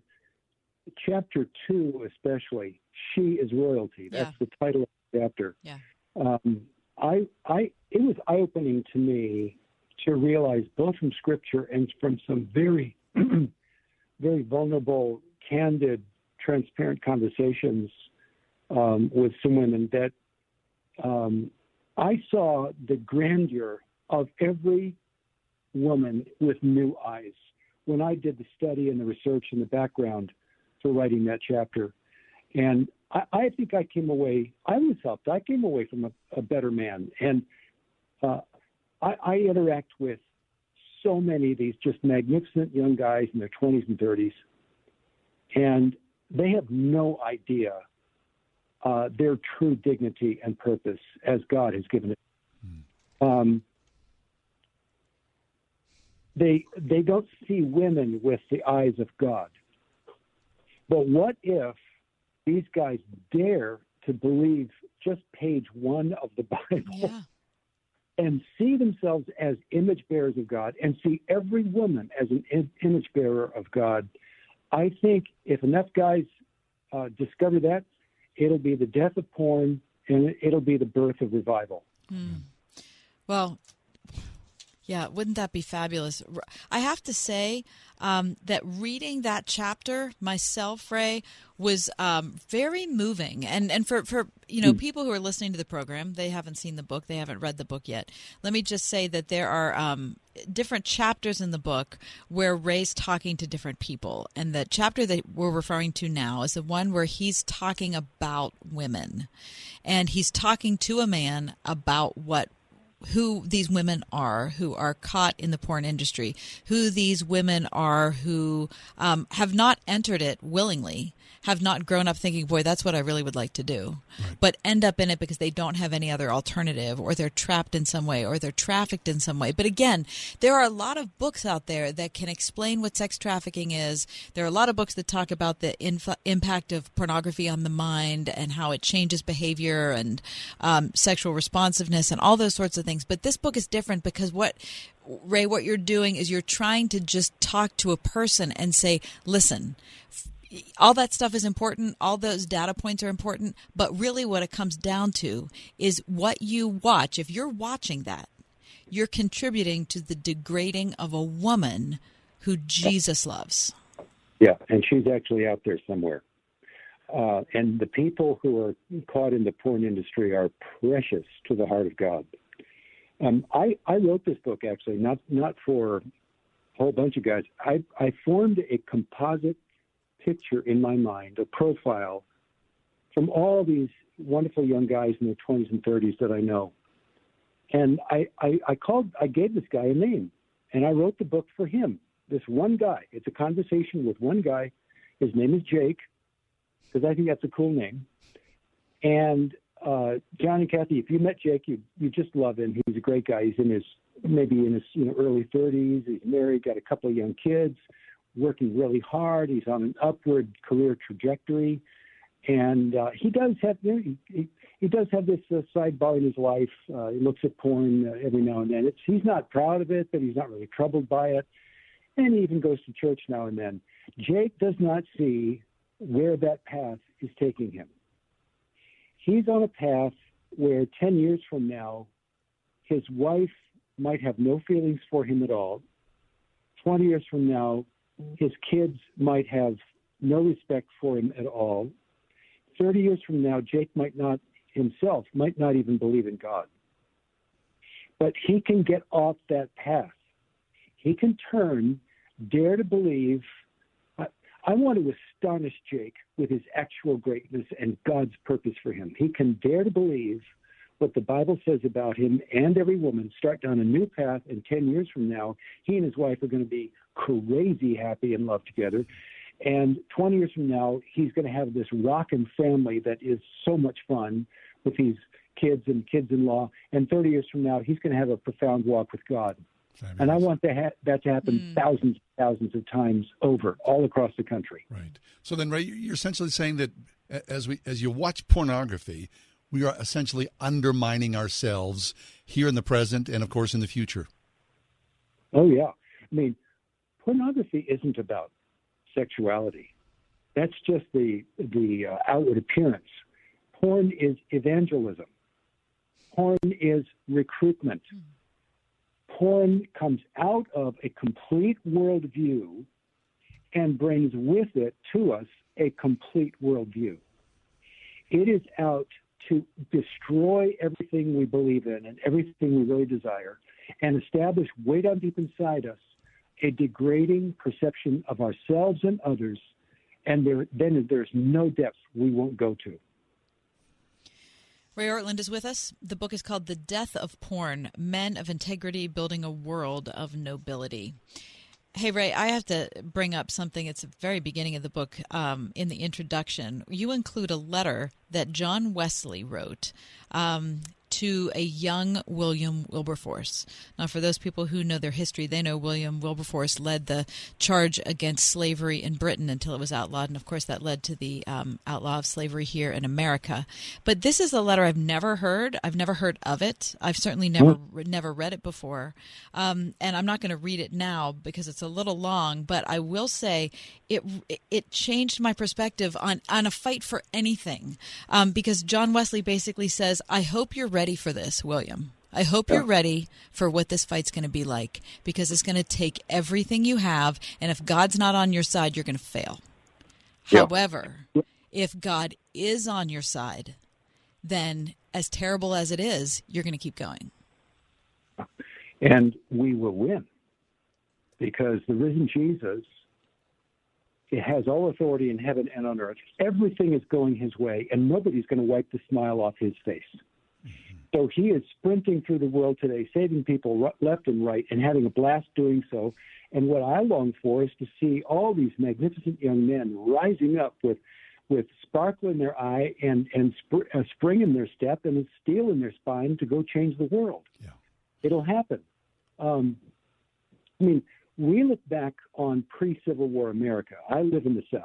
chapter two, especially, she is royalty. That's the title of the chapter. Yeah. Um, I, I, it was eye opening to me to realize both from scripture and from some very, very vulnerable, candid, transparent conversations um, with some women that um, I saw the grandeur of every woman with new eyes when I did the study and the research and the background for writing that chapter. And I, I think I came away, I was helped. I came away from a, a better man. And uh, I, I interact with so many of these just magnificent young guys in their 20s and 30s. And they have no idea uh, their true dignity and purpose as God has given it. Um, they they don't see women with the eyes of God. But what if these guys dare to believe just page one of the Bible and see themselves as image bearers of God and see every woman as an image bearer of God? I think if enough guys uh, discover that, it'll be the death of porn and it'll be the birth of revival. Well, yeah, wouldn't that be fabulous? I have to say um, that reading that chapter myself, Ray, was um, very moving. And and for for you know people who are listening to the program, they haven't seen the book, they haven't read the book yet. Let me just say that there are um, different chapters in the book where Ray's talking to different people, and the chapter that we're referring to now is the one where he's talking about women, and he's talking to a man about what who these women are who are caught in the porn industry, who these women are who um, have not entered it willingly, have not grown up thinking, boy, that's what I really would like to do, but end up in it because they don't have any other alternative, or they're trapped in some way, or they're trafficked in some way. But again, there are a lot of books out there that can explain what sex trafficking is. There are a lot of books that talk about the inf- impact of pornography on the mind and how it changes behavior and um, sexual responsiveness and all those sorts of things. But this book is different because what Ray, what you're doing is you're trying to just talk to a person and say, listen, all that stuff is important. All those data points are important. But really, what it comes down to is what you watch. If you're watching that, you're contributing to the degrading of a woman who Jesus loves. Yeah, and she's actually out there somewhere. Uh, and the people who are caught in the porn industry are precious to the heart of God. Um, I, I wrote this book actually not not for a whole bunch of guys. I, I formed a composite picture in my mind, a profile from all these wonderful young guys in their 20s and 30s that I know. And I, I, I called, I gave this guy a name, and I wrote the book for him. This one guy. It's a conversation with one guy. His name is Jake, because I think that's a cool name. And uh, John and Kathy, if you met Jake, you you just love him. He's a great guy. He's in his maybe in his you know early 30s. He's married, got a couple of young kids, working really hard. He's on an upward career trajectory, and uh, he does have know, he, he does have this uh, sidebar in his life. Uh, he looks at porn uh, every now and then. It's he's not proud of it, but he's not really troubled by it, and he even goes to church now and then. Jake does not see where that path is taking him he's on a path where 10 years from now, his wife might have no feelings for him at all. 20 years from now, his kids might have no respect for him at all. 30 years from now, Jake might not himself, might not even believe in God. But he can get off that path. He can turn, dare to believe, I want to astonish Jake with his actual greatness and God's purpose for him. He can dare to believe what the Bible says about him and every woman, start down a new path, and 10 years from now, he and his wife are going to be crazy happy and love together. And 20 years from now, he's going to have this rocking family that is so much fun with these kids and kids in law. And 30 years from now, he's going to have a profound walk with God. Fabulous. And I want that, ha- that to happen mm. thousands, thousands of times over, all across the country. Right. So then, Ray, you're essentially saying that as we as you watch pornography, we are essentially undermining ourselves here in the present and, of course, in the future. Oh yeah, I mean, pornography isn't about sexuality. That's just the the uh, outward appearance. Porn is evangelism. Porn is recruitment. Mm porn comes out of a complete worldview and brings with it to us a complete worldview. It is out to destroy everything we believe in and everything we really desire and establish way down deep inside us a degrading perception of ourselves and others. And there, then there's no depth we won't go to. Ray Ortlund is with us. The book is called The Death of Porn Men of Integrity Building a World of Nobility. Hey, Ray, I have to bring up something. It's the very beginning of the book um, in the introduction. You include a letter that John Wesley wrote. Um, to a young William Wilberforce. Now, for those people who know their history, they know William Wilberforce led the charge against slavery in Britain until it was outlawed, and of course, that led to the um, outlaw of slavery here in America. But this is a letter I've never heard. I've never heard of it. I've certainly never never read it before, um, and I'm not going to read it now because it's a little long. But I will say it it changed my perspective on on a fight for anything, um, because John Wesley basically says, "I hope you're ready." Ready for this, William. I hope you're ready for what this fight's going to be like because it's going to take everything you have. And if God's not on your side, you're going to fail. Yeah. However, if God is on your side, then as terrible as it is, you're going to keep going. And we will win because the risen Jesus it has all authority in heaven and on earth. Everything is going his way, and nobody's going to wipe the smile off his face. So he is sprinting through the world today, saving people left and right, and having a blast doing so. And what I long for is to see all these magnificent young men rising up with with sparkle in their eye and and sp- a spring in their step and a steel in their spine to go change the world. Yeah. It'll happen. Um, I mean, we look back on pre-Civil War America. I live in the South.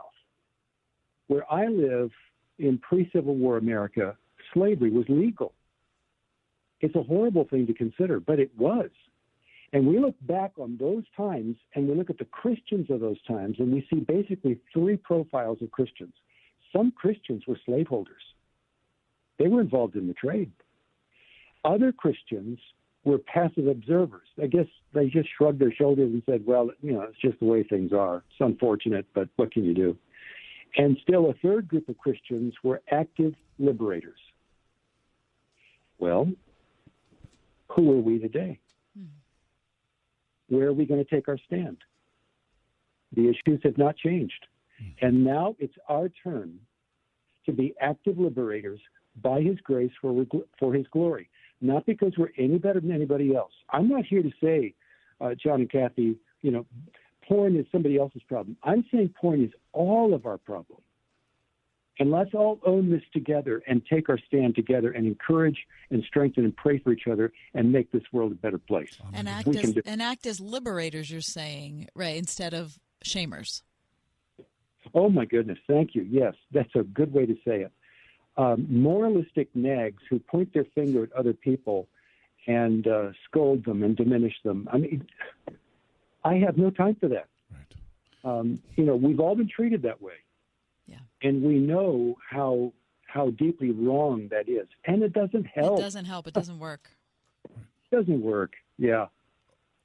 Where I live in pre-Civil War America, slavery was legal. It's a horrible thing to consider, but it was. And we look back on those times and we look at the Christians of those times and we see basically three profiles of Christians. Some Christians were slaveholders, they were involved in the trade. Other Christians were passive observers. I guess they just shrugged their shoulders and said, well, you know, it's just the way things are. It's unfortunate, but what can you do? And still, a third group of Christians were active liberators. Well, who are we today? Where are we going to take our stand? The issues have not changed. And now it's our turn to be active liberators by His grace for, for His glory, not because we're any better than anybody else. I'm not here to say, uh, John and Kathy, you know, porn is somebody else's problem. I'm saying porn is all of our problem. And let's all own this together and take our stand together and encourage and strengthen and pray for each other and make this world a better place. And act, as, do- and act as liberators, you're saying, right, instead of shamers. Oh my goodness, thank you. Yes, that's a good way to say it. Um, moralistic nags who point their finger at other people and uh, scold them and diminish them. I mean, I have no time for that. Um, you know, we've all been treated that way, yeah, and we know how how deeply wrong that is, and it doesn't help. It doesn't help. It doesn't work. It doesn't work. Yeah.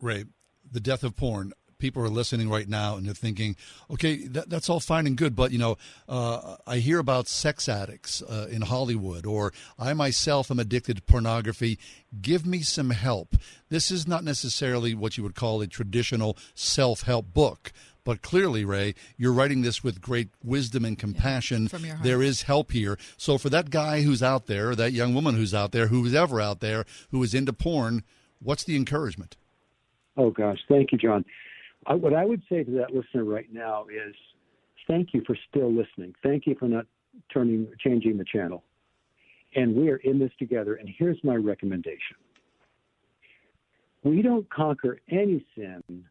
Ray, the death of porn. People are listening right now and they're thinking, okay, that, that's all fine and good, but you know, uh, I hear about sex addicts uh, in Hollywood, or I myself am addicted to pornography. Give me some help. This is not necessarily what you would call a traditional self help book. But clearly, Ray, you're writing this with great wisdom and compassion. from your heart. there is help here. So, for that guy who's out there, that young woman who's out there, who's ever out there, who is into porn, what's the encouragement? Oh gosh, thank you, John. I, what I would say to that listener right now is, thank you for still listening. Thank you for not turning, changing the channel. And we are in this together. And here's my recommendation: we don't conquer any sin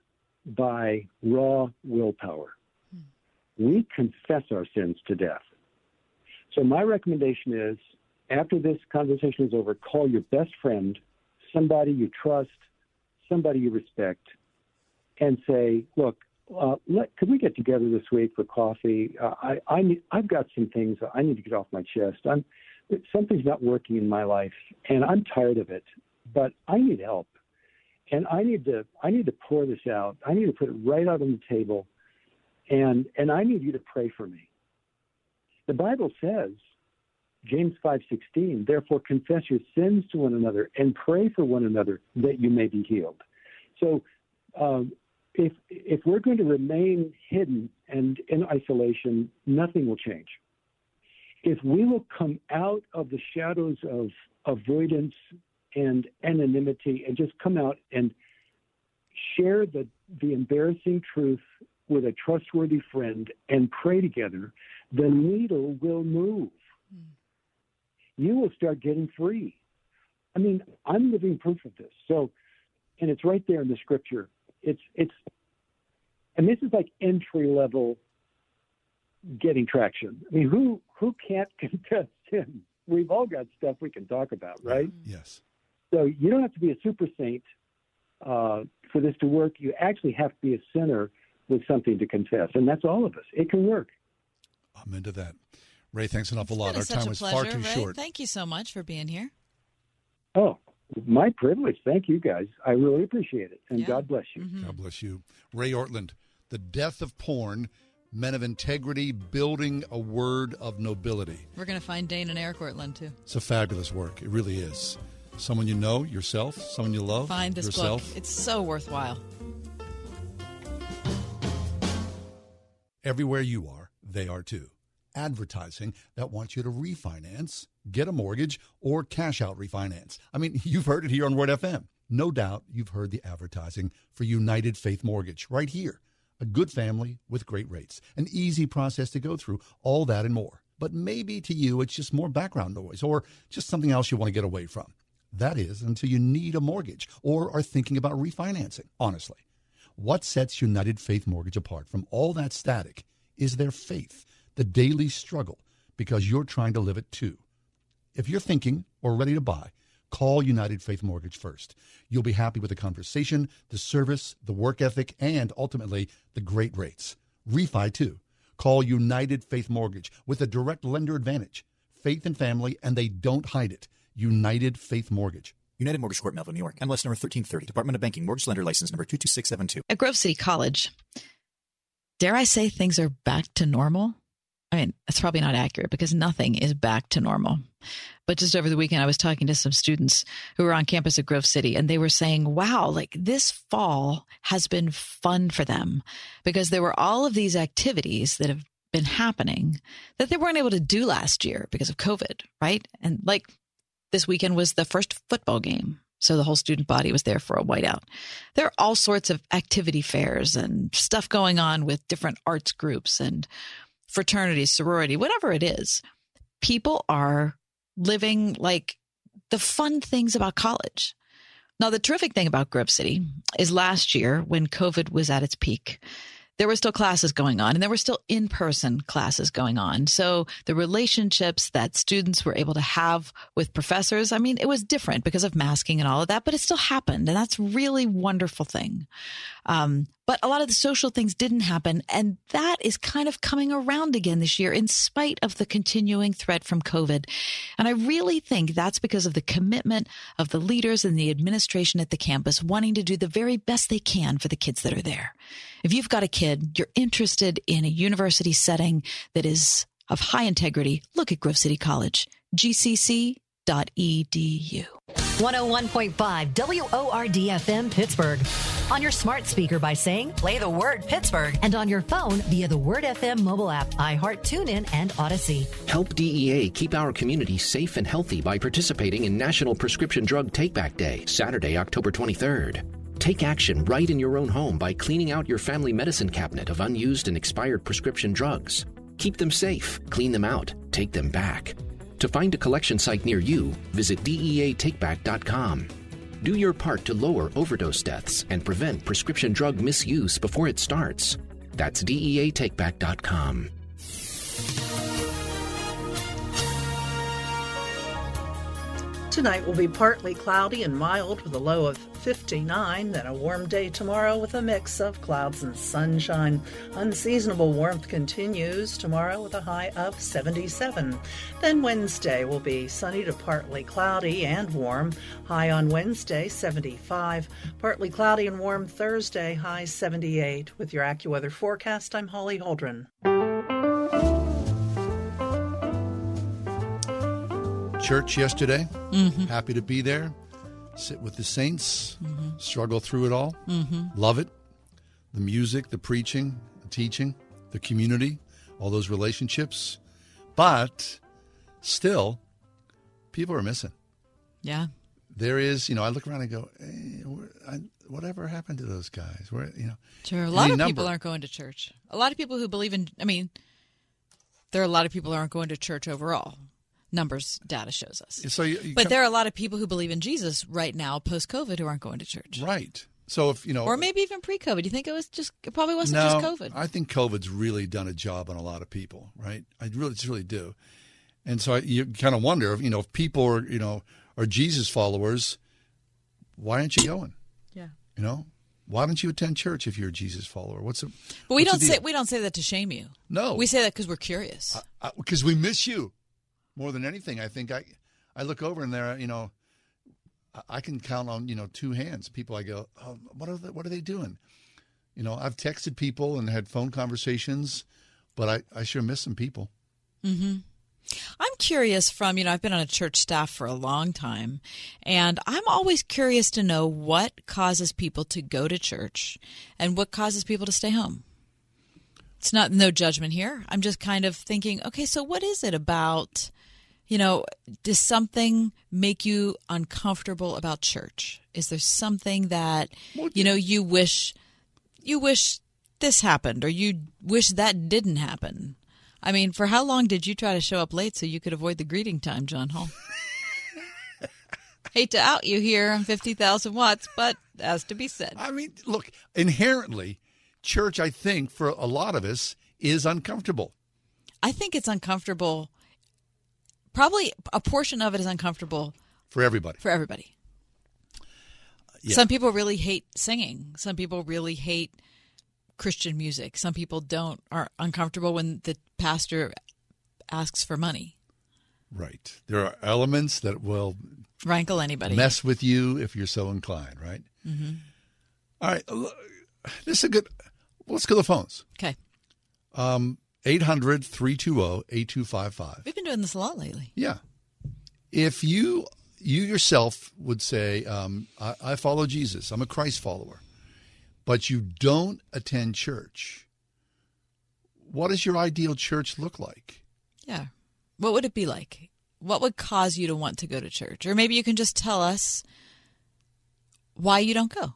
by raw willpower. We confess our sins to death. So my recommendation is, after this conversation is over, call your best friend, somebody you trust, somebody you respect, and say, "Look, uh, let, could we get together this week for coffee? Uh, I, I need, I've got some things I need to get off my chest. I'm something's not working in my life, and I'm tired of it. But I need help, and I need to I need to pour this out. I need to put it right out on the table, and and I need you to pray for me. The Bible says, James five sixteen, therefore confess your sins to one another and pray for one another that you may be healed. So um, if if we're going to remain hidden and in isolation, nothing will change. If we will come out of the shadows of avoidance and anonymity and just come out and share the, the embarrassing truth with a trustworthy friend and pray together, the needle will move. Hmm. You will start getting free. I mean, I'm living proof of this. So, and it's right there in the scripture. It's it's, and this is like entry level getting traction. I mean, who who can't confess sin? We've all got stuff we can talk about, right? Hmm. Yes. So you don't have to be a super saint uh, for this to work. You actually have to be a sinner with something to confess, and that's all of us. It can work. I'm into that. Ray, thanks an awful lot. Our time a was pleasure, far too Ray. short. Thank you so much for being here. Oh, my privilege. Thank you, guys. I really appreciate it, and God bless you. Mm-hmm. God bless you. Ray Ortlund, The Death of Porn, Men of Integrity Building a Word of Nobility. We're going to find Dane and Eric Ortlund too. It's a fabulous work. It really is. Someone you know, yourself, someone you love, Find this yourself. book. It's so worthwhile. Everywhere you are, they are too. Advertising that wants you to refinance, get a mortgage, or cash out refinance. I mean, you've heard it here on Word FM. No doubt you've heard the advertising for United Faith Mortgage right here. A good family with great rates, an easy process to go through, all that and more. But maybe to you, it's just more background noise or just something else you want to get away from. That is until you need a mortgage or are thinking about refinancing, honestly. What sets United Faith Mortgage apart from all that static is their faith, the daily struggle, because you're trying to live it too. If you're thinking or ready to buy, call United Faith Mortgage first. You'll be happy with the conversation, the service, the work ethic, and ultimately the great rates. Refi too. Call United Faith Mortgage with a direct lender advantage. Faith and family, and they don't hide it. United Faith Mortgage. United Mortgage Corp, Melville, New York. MLS number 1330. Department of Banking. Mortgage Lender License number 22672. At Grove City College, dare I say things are back to normal? I mean, that's probably not accurate because nothing is back to normal. But just over the weekend, I was talking to some students who were on campus at Grove City, and they were saying, wow, like this fall has been fun for them because there were all of these activities that have been happening that they weren't able to do last year because of COVID, right? And like this weekend was the first football game. So the whole student body was there for a whiteout. There are all sorts of activity fairs and stuff going on with different arts groups and fraternity, sorority, whatever it is. People are living like the fun things about college. Now, the terrific thing about Grove City is last year when COVID was at its peak, there were still classes going on and there were still in person classes going on. So the relationships that students were able to have with professors, I mean, it was different because of masking and all of that, but it still happened. And that's really wonderful thing. Um, but a lot of the social things didn't happen. And that is kind of coming around again this year in spite of the continuing threat from COVID. And I really think that's because of the commitment of the leaders and the administration at the campus wanting to do the very best they can for the kids that are there. If you've got a kid, you're interested in a university setting that is of high integrity, look at Grove City College. GCC edu. 101.5 WORD FM Pittsburgh. On your smart speaker by saying, play the word Pittsburgh. And on your phone via the Word FM mobile app, iHeart, TuneIn, and Odyssey. Help DEA keep our community safe and healthy by participating in National Prescription Drug Takeback Day, Saturday, October 23rd. Take action right in your own home by cleaning out your family medicine cabinet of unused and expired prescription drugs. Keep them safe, clean them out, take them back. To find a collection site near you, visit DEATakeback.com. Do your part to lower overdose deaths and prevent prescription drug misuse before it starts. That's DEATakeback.com. Tonight will be partly cloudy and mild with a low of 59, then a warm day tomorrow with a mix of clouds and sunshine. Unseasonable warmth continues tomorrow with a high of 77. Then Wednesday will be sunny to partly cloudy and warm. High on Wednesday, 75. Partly cloudy and warm Thursday, high 78. With your AccuWeather forecast, I'm Holly Holdren. Church yesterday. Mhm. Happy to be there. Sit with the saints. Mhm. Struggle through it all. Mhm. Love it. The music, the preaching, the teaching, the community, all those relationships. But still, people are missing. Yeah. There is, you know, I look around and go, hey, I, whatever happened to those guys? Where, you know, Sure. A lot of number. people aren't going to church. A lot of people who believe in, I mean, there are a lot of people who aren't going to church overall. Numbers data shows us. So you, you But come- there are a lot of people who believe in Jesus right now, post COVID, who aren't going to church. right. So if you know, Or maybe even pre COVID. You think it was just, it probably wasn't no, just COVID. I think COVID's really done a job on a lot of people, right? I really, just really do. And so I, you kind of wonder, if, you know, if people are, you know, are Jesus followers, why aren't you going? Yeah. You know, why don't you attend church if you're a Jesus follower? What's the? But we don't say we don't say that to shame you. No. we say that because we're curious. because we miss you more than anything. I think I, I look over and there, you know, I- can count on you know two hands. People I go, oh, what are they, what are they doing? You know, I've texted people and had phone conversations, but I, I sure miss some people. Mm-hmm. I'm curious from, you know, I've been on a church staff for a long time, and I'm always curious to know what causes people to go to church and what causes people to stay home. It's not no judgment here. I'm just kind of thinking, okay, so what is it about, you know, does something make you uncomfortable about church? Is there something that, you know, you wish you wish this happened or you wish that didn't happen? I mean, for how long did you try to show up late so you could avoid the greeting time, John Hall? Hate to out you here on 50,000 watts, but has to be said. I mean, look, inherently, church, I think, for a lot of us, is uncomfortable. I think it's uncomfortable. Probably a portion of it is uncomfortable For everybody. for everybody. Yeah. Some people really hate singing. Some people really hate Christian music. Some people don't are uncomfortable when the pastor asks for money. Right. There are elements that will Rankle anybody. mess with you if you're so inclined, right? hmm All right. This is a good. Let's go to the phones. Okay. Um, 800 320 8255. We've been doing this a lot lately. Yeah. If you you yourself would say, um, I, I follow Jesus, I'm a Christ follower, but you don't attend church, what does your ideal church look like? Yeah. What would it be like? What would cause you to want to go to church? Or maybe you can just tell us why you don't go.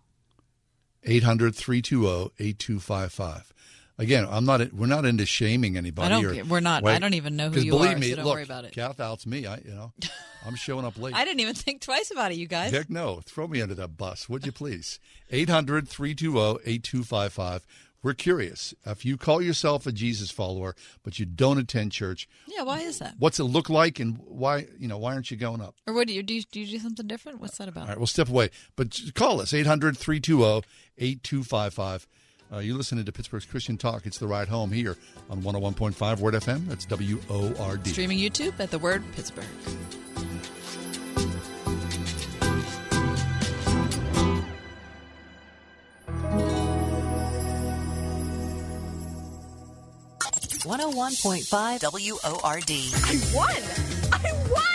800 320 8255. Again, I'm not. We're not into shaming anybody. I don't or- We're not. I don't even know who you believe are, Me, so don't look, worry about it. Kath outs me. I, you know, I'm showing up late. I didn't even think twice about it, you guys. Heck no. Throw me under that bus, would you please? 800 320 8255. We're curious. If you call yourself a Jesus follower, but you don't attend church, Yeah, why is that? what's it look like and why, you know, why aren't you going up? Or what do you do? You, do you do something different? What's that about? All right, we'll step away. But call us, 800 320 8255. Uh, You're listening to Pittsburgh's Christian Talk. It's the ride home here on 101.5 Word FM. That's W O R D. Streaming YouTube at the word Pittsburgh. One hundred one point five W O R D. I won! I won!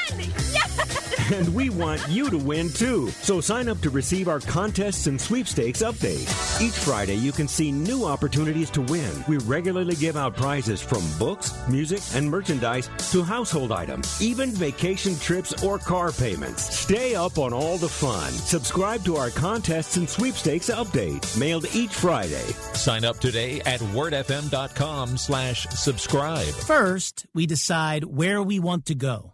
Yes! And we want you to win too. So sign up to receive our contests and sweepstakes update. Each Friday, you can see new opportunities to win. We regularly give out prizes from books, music, and merchandise to household items, even vacation trips or car payments. Stay up on all the fun. Subscribe to our contests and sweepstakes update, mailed each Friday. Sign up today at wordfm.com slash subscribe. First, we decide where we want to go.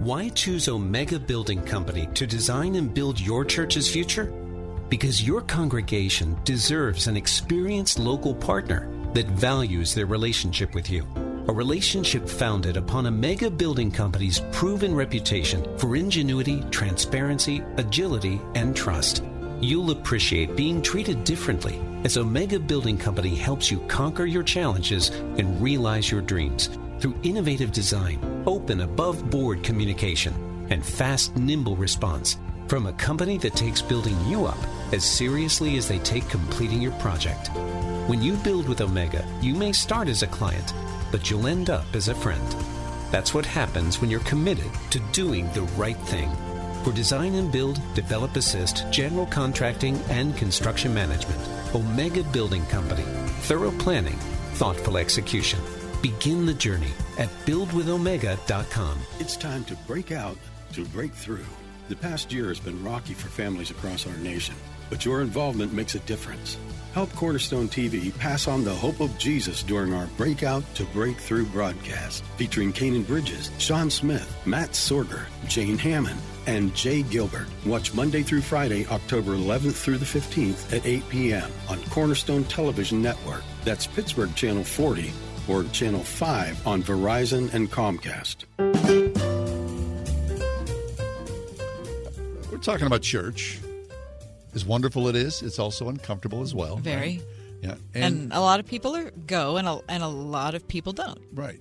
Why choose Omega Building Company to design and build your church's future? Because your congregation deserves an experienced local partner that values their relationship with you. A relationship founded upon Omega Building Company's proven reputation for ingenuity, transparency, agility, and trust. You'll appreciate being treated differently as Omega Building Company helps you conquer your challenges and realize your dreams through innovative design, open above board communication, and fast, nimble response from a company that takes building you up as seriously as they take completing your project. When you build with Omega, you may start as a client, but you'll end up as a friend. That's what happens when you're committed to doing the right thing. For design and build, develop assist, general contracting, and construction management, Omega Building Company. Thorough planning, thoughtful execution. Begin the journey at buildwithomega.com. It's time to break out to break through. The past year has been rocky for families across our nation, but your involvement makes a difference. Help Cornerstone TV pass on the hope of Jesus during our Breakout to Breakthrough broadcast, featuring Kanan Bridges, Sean Smith, Matt Sorger, Jane Hammond, and Jay Gilbert. Watch Monday through Friday, October 11th through the 15th at 8 p.m. on Cornerstone Television Network. That's Pittsburgh Channel 40 or Channel 5 on Verizon and Comcast. We're talking about church. As wonderful it is, it's also uncomfortable as well. Very. right? Yeah. And, a lot of people are go, and a, and a lot of people don't. Right.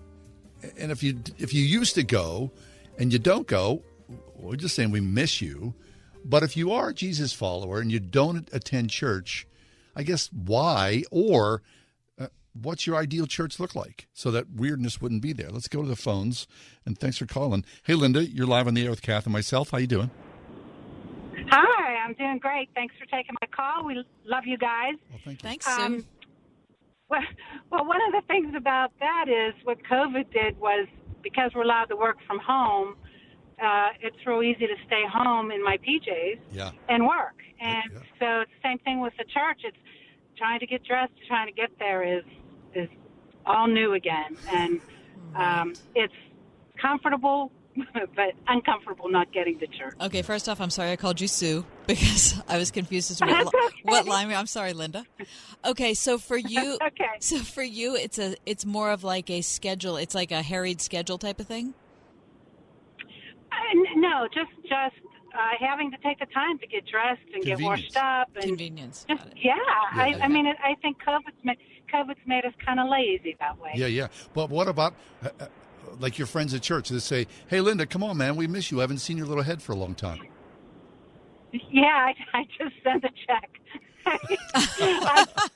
And if you if you used to go and you don't go, we're just saying we miss you. But if you are a Jesus follower and you don't attend church, I guess why or what's your ideal church look like so that weirdness wouldn't be there? Let's go to the phones. And thanks for calling. Hey, Linda, you're live on the air with Kath and myself. How you doing? Hi, I'm doing great. Thanks for taking my call. We love you guys. Well, thank you. Thanks, um, well, well, one of the things about that is what COVID did was because we're allowed to work from home, uh, it's real easy to stay home in my PJs Yeah. and work. And so it's the same thing with the church. It's trying to get dressed, trying to get there is is all new again, and um, it's comfortable, but uncomfortable not getting to church. Okay, first off, I'm sorry I called you Sue because I was confused as to what, li- what line. I'm sorry, Linda. Okay, so for you, okay, so for you, it's a it's more of like a schedule. It's like a harried schedule type of thing. Uh, no, just just uh, having to take the time to get dressed and get washed up and convenience. Just, yeah, I, Yeah. I mean, I think COVID's made COVID's made us kind of lazy that way. Yeah, yeah. But what about uh, uh, like your friends at church that say, "Hey, Linda, come on, man, we miss you. I haven't seen your little head for a long time." Yeah, I, I just sent a check.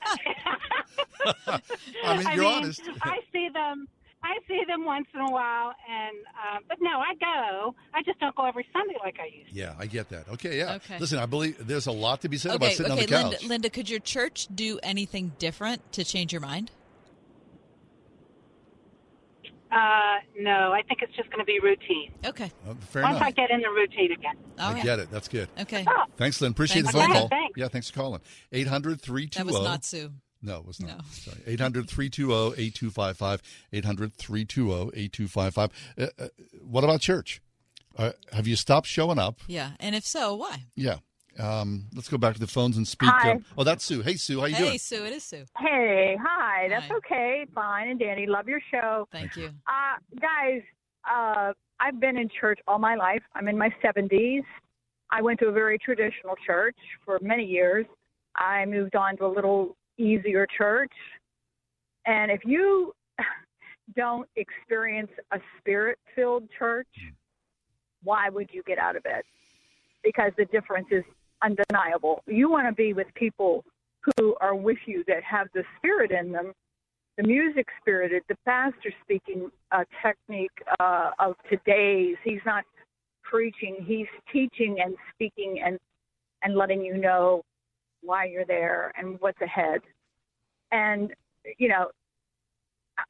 I mean, you're honest. I see them. I see them once in a while, and uh, but no, I go. I just don't go every Sunday like I used. To. Yeah, I get that. Okay, yeah. Okay. Listen, I believe there's a lot to be said about Okay, sitting okay, on the couch. Linda, Linda, could your church do anything different to change your mind? Uh, no, I think it's just going to be routine. Okay. Uh, fair Once enough. I get in the routine again. I get it. That's good. Okay. Thanks, Lynn. Appreciate Thanks. the phone Okay, call. thanks. Yeah, thanks for calling. 800 320. That was not Sue. No, it was not. No. Sorry. 800 320 8255. 800 320 8255. Uh, What about church? Uh, have you stopped showing up? Yeah, and if so, why? Yeah. Um, let's go back to the phones and speak. Hi. uh, oh, that's Sue. Hey, Sue. How you hey, doing? Hey, Sue, it is Sue. Hey, hi. That's okay. Fine and dandy. Love your show. Thank you. Uh, guys, uh, I've been in church all my life. I'm in my 70s. I went to a very traditional church for many years. I moved on to a little easier church. And if you don't experience a spirit filled church, why would you get out of it? Because the difference is undeniable. You want to be with people who are with you that have the spirit in them, the music spirited, the pastor speaking uh, technique uh, of today's. He's not preaching; he's teaching and speaking and and letting you know why you're there and what's ahead. And you know,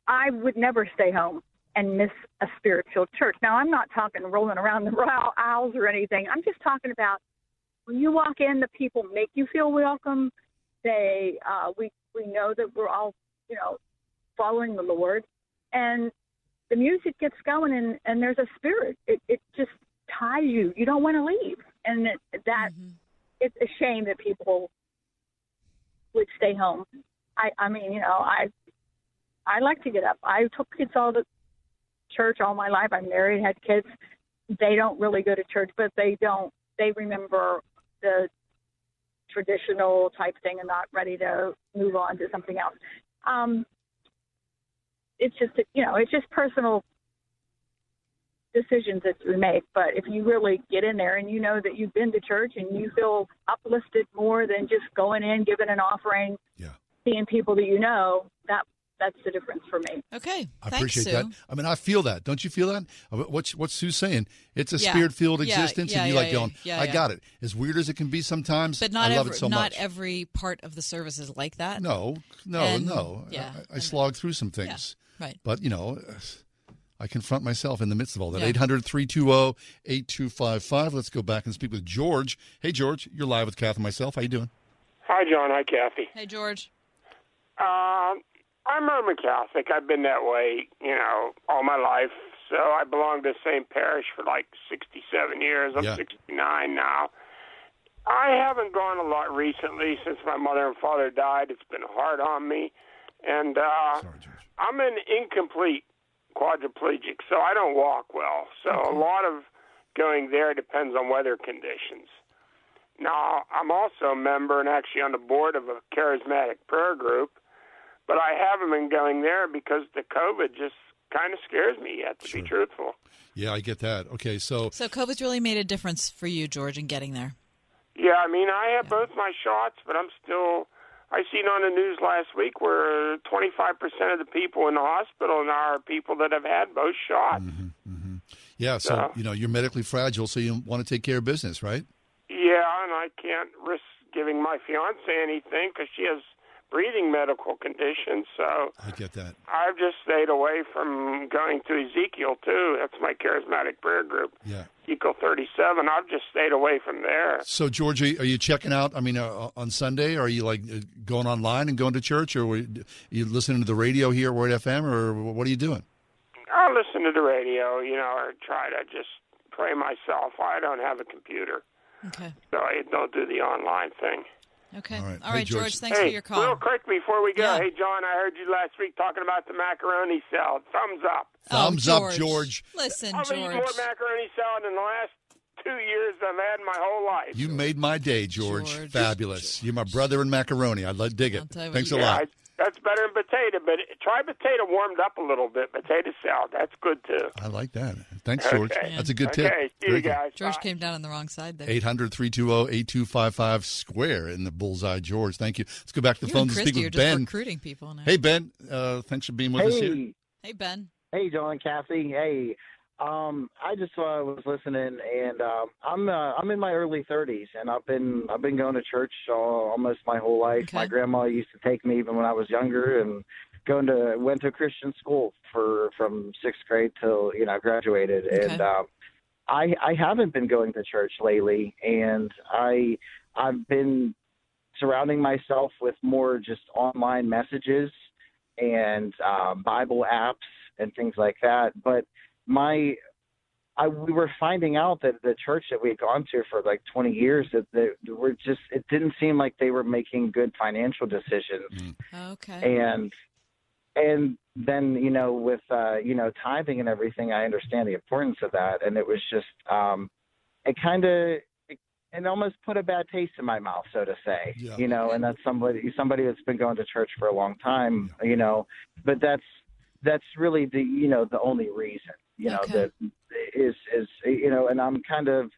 I would never stay home and miss a spiritual church. Now, I'm not talking rolling around the aisle- aisles or anything. I'm just talking about when you walk in, the people make you feel welcome. They, uh, we, we know that we're all, you know, following the Lord, and the music gets going, and and there's a spirit. It it just ties you. You don't want to leave, and it, that it's a shame that people would stay home. I I mean, you know, I I like to get up. I took kids all to church all my life. I'm married, had kids. They don't really go to church, but they don't. They remember the traditional type thing and not ready to move on to something else. Um, it's just you know, it's just personal decisions that we make. But if you really get in there and you know that you've been to church and you feel uplifted more than just going in, giving an offering, yeah. seeing people that you know, that that's the difference for me. Okay. I appreciate that. I mean, I feel that. Don't you feel that? Uh, what's What's what Sue's saying? It's a Yeah. spirit-filled Yeah, existence, yeah, and you yeah, like going, yeah, "I yeah. got it." As weird as it can be sometimes, But not I love every, it so not much. every part of the service is like that. No, no, And- no. Yeah. I, I slog through some things. right. But, you know, I confront myself in the midst of all that. Yeah. 800 320 8255. Let's go back and speak with George. Hey, George, you're live with Kath and myself. How you doing? Hi, John. Hi, Kathy. Hey, George. Um, I'm Roman Catholic. I've been that way, you know, all my life. So I belong to the same parish for like 67 years. I'm Yeah. 69 now. I haven't gone a lot recently since my mother and father died. It's been hard on me, and uh, I'm an incomplete quadriplegic, so I don't walk well. So a lot of going there depends on weather conditions. Now, I'm also a member and actually on the board of a charismatic prayer group, but I haven't been going there because the COVID just kind of scares me yet, to be truthful. Yeah, I get that. Okay, so So COVID's really made a difference for you, George, in getting there. Yeah, I mean, I have both my shots, but I'm still. I seen on the news last week where 25% of the people in the hospital now are people that have had both shots. Mm-hmm, mm-hmm. yeah, so, Yeah. you know, you're medically fragile, so you want to take care of business, right? Yeah, and I can't. Risk giving my fiance anything because she has breathing medical conditions. So I get that. I've just stayed away from going to Ezekiel too. That's my charismatic prayer group. Yeah. Ezekiel 37. I've just stayed away from there. So, Georgie, are you checking out? I mean, uh, on Sunday, are you like uh, going online and going to church, or are you listening to the radio here at Word FM, or what are you doing? I'll listen to the radio, you know, or try to just pray myself. I don't have a computer, Okay. so I don't do the online thing. Okay. All right, All right, George. George. Thanks hey, for your call. Real quick before we go, Yeah. hey John, I heard you last week talking about the macaroni salad. Thumbs up. Oh, Thumbs oh, up, George. Listen, I've eaten George. more macaroni salad in the last two years than I've had in my whole life. You made my day, George. George. Fabulous. You're my brother in macaroni. I would dig it. tell you what Thanks a you- yeah, lot. I- that's better than potato, but try potato warmed up a little bit. Potato salad, that's good too. I like that. Thanks, George. Okay. That's a good tip. Okay, see you Very good. guys. George Bye. came down on the wrong side there. 800 320 8255 square in the bullseye, George. Thank you. Let's go back to the You phone and to Christy speak are with just Ben. recruiting people now. Hey, Ben. Uh, thanks for being with us here. Hey, Hey, Ben. hey, John, Kathy. Hey, um, I just uh, was listening, and um, I'm uh, I'm in my early 30s, and I've been I've been going to church all, almost my whole life. Okay. My grandma used to take me even when I was younger, and going to went to Christian school for from sixth grade till you know I graduated, and um, I I haven't been going to church lately, and I I've been surrounding myself with more just online messages and um, Bible apps and things like that. But my, I we were finding out that the church that we had gone to for like 20 years that they were just it didn't seem like they were making good financial decisions. Okay. and and then you know with uh you know tithing and everything i understand the importance of that. And it was just um it kind of it, it almost put a bad taste in my mouth so to say Yeah. you know and that's somebody somebody that's been going to church for a long time you know. But that's that's really the you know the only reason you know Okay. that is is you know and i'm kind of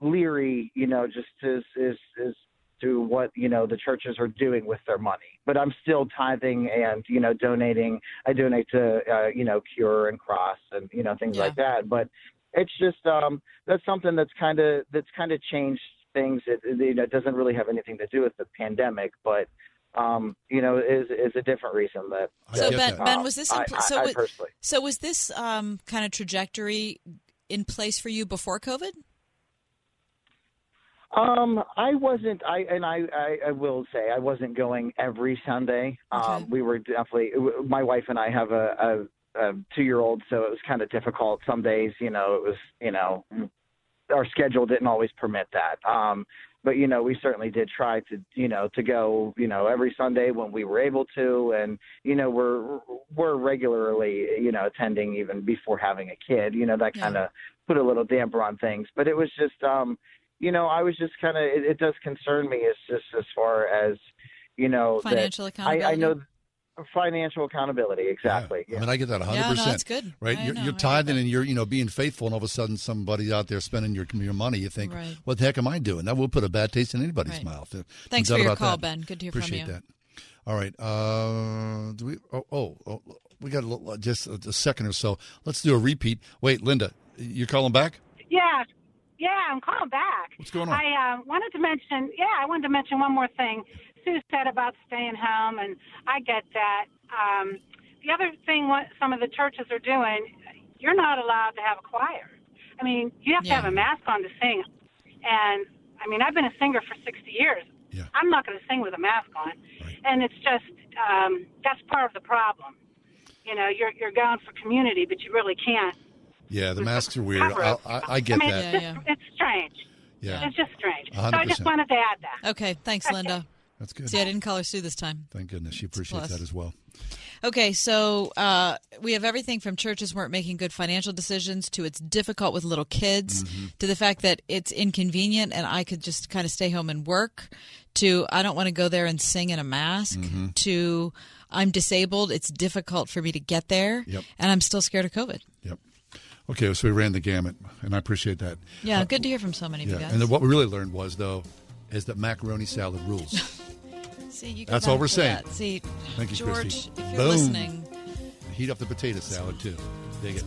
leery you know just is is is to what you know the churches are doing with their money. But I'm still tithing and you know donating. I donate to uh, you know Cure and Cross and you know things like that. But it's just um, that's something that's kind of that's kind of changed things. It, it you know doesn't really have anything to do with the pandemic, but um, you know is is a different reason that. So Ben, uh, Ben, was this in, I, pl- I- so? I wa- personally. so was this um, kind of trajectory in place for you before COVID? Um, I wasn't. I and I, I, I will say I wasn't going every Sunday. Um, we were definitely. My wife and I have a, a, a two-year-old, so it was kind of difficult. Some days, you know, it was, you know, our schedule didn't always permit that. Um, but you know, we certainly did try to, you know, to go, you know, every Sunday when we were able to, and you know, we're we're regularly, you know, attending even before having a kid. You know, that kind of put a little damper on things. But it was just, um, you know, I was just kind of. It, it does concern me as just as far as, you know, that Financial I, I accountability? know financial accountability exactly. I mean, I get that 100%. Yeah, no, that's good. Right? I You're, know, you're tithing and you're, you know, being faithful, and all of a sudden somebody's out there spending your your money, you think, Right. what the heck am I doing? That will put a bad taste in anybody's Right. mouth. No Thanks for your call, that. Ben. Good to hear from Appreciate you. that. All right. Uh, do we? Oh, oh, oh, we got a little, just a, a second or so. Let's do a repeat. Wait, Linda, you're calling back? Yeah, yeah, I'm calling back. What's going on? I uh, wanted to mention, yeah, I wanted to mention one more thing. Sue said about staying home, and I get that. Um, the other thing, what some of the churches are doing, you're not allowed to have a choir. I mean, you have to have a mask on to sing. And I mean, I've been a singer for 60 years. Yeah. I'm not going to sing with a mask on. Right. And it's just um, that's part of the problem. You know, you're you're going for community, but you really can't. Yeah, the masks are weird. I, it. I, I get I mean, that. It's, just, it's strange. Yeah. It's just strange. A So hundred I just wanted to add that. Okay, thanks, Linda. That's good. See, I didn't call her Sue this time. Thank goodness. She appreciates that as well. Okay, so uh, we have everything from churches weren't making good financial decisions to it's difficult with little kids Mm-hmm. to the fact that it's inconvenient and I could just kind of stay home and work to I don't want to go there and sing in a mask Mm-hmm. to I'm disabled. It's difficult for me to get there Yep. and I'm still scared of COVID. Yep. Okay, so we ran the gamut, and I appreciate that. Yeah, Uh, good to hear from so many of yeah, you guys. and what we really learned was though, is that macaroni salad rules. See, you That's all we're saying. that. See, Thank you, George, Christy. if you're Boom. listening, Heat up the potato salad too. Dig it.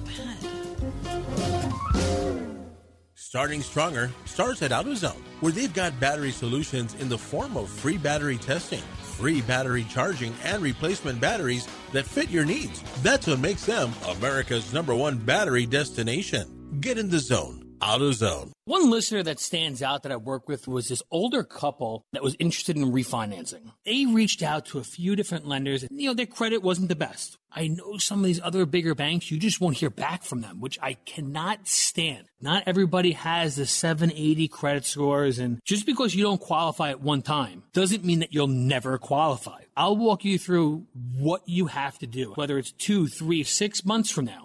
Starting Stronger starts at AutoZone, where they've got battery solutions in the form of free battery testing, free battery charging, and replacement batteries that fit your needs. That's what makes them America's number one battery destination. Get in the zone. AutoZone. One listener that stands out that I worked with was this older couple that was interested in refinancing. They reached out to a few different lenders and, you know, their credit wasn't the best. I know some of these other bigger banks, you just won't hear back from them, which I cannot stand. Not everybody has the 780 credit scores, and just because you don't qualify at one time doesn't mean that you'll never qualify. I'll walk you through what you have to do, whether it's two, three, six months from now.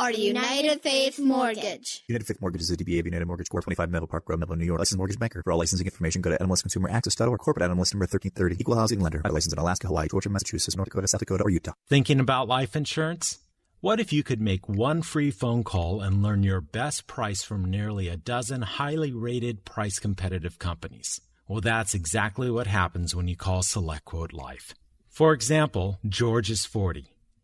are United Faith Mortgage. United Faith Mortgage is a DBA of United Mortgage Corp. 25 Melville Park Road, Melville, New York. Licensed mortgage banker. For all licensing information, go to nmlsconsumeraccess.org. Corporate NMLS number 1330. Equal housing lender. Licensed in Alaska, Hawaii, Georgia, Massachusetts, North Dakota, South Dakota, or Utah. Thinking about life insurance? What if you could make one free phone call and learn your best price from nearly a dozen highly rated price competitive companies? Well, that's exactly what happens when you call SelectQuote Life. For example, George is 40.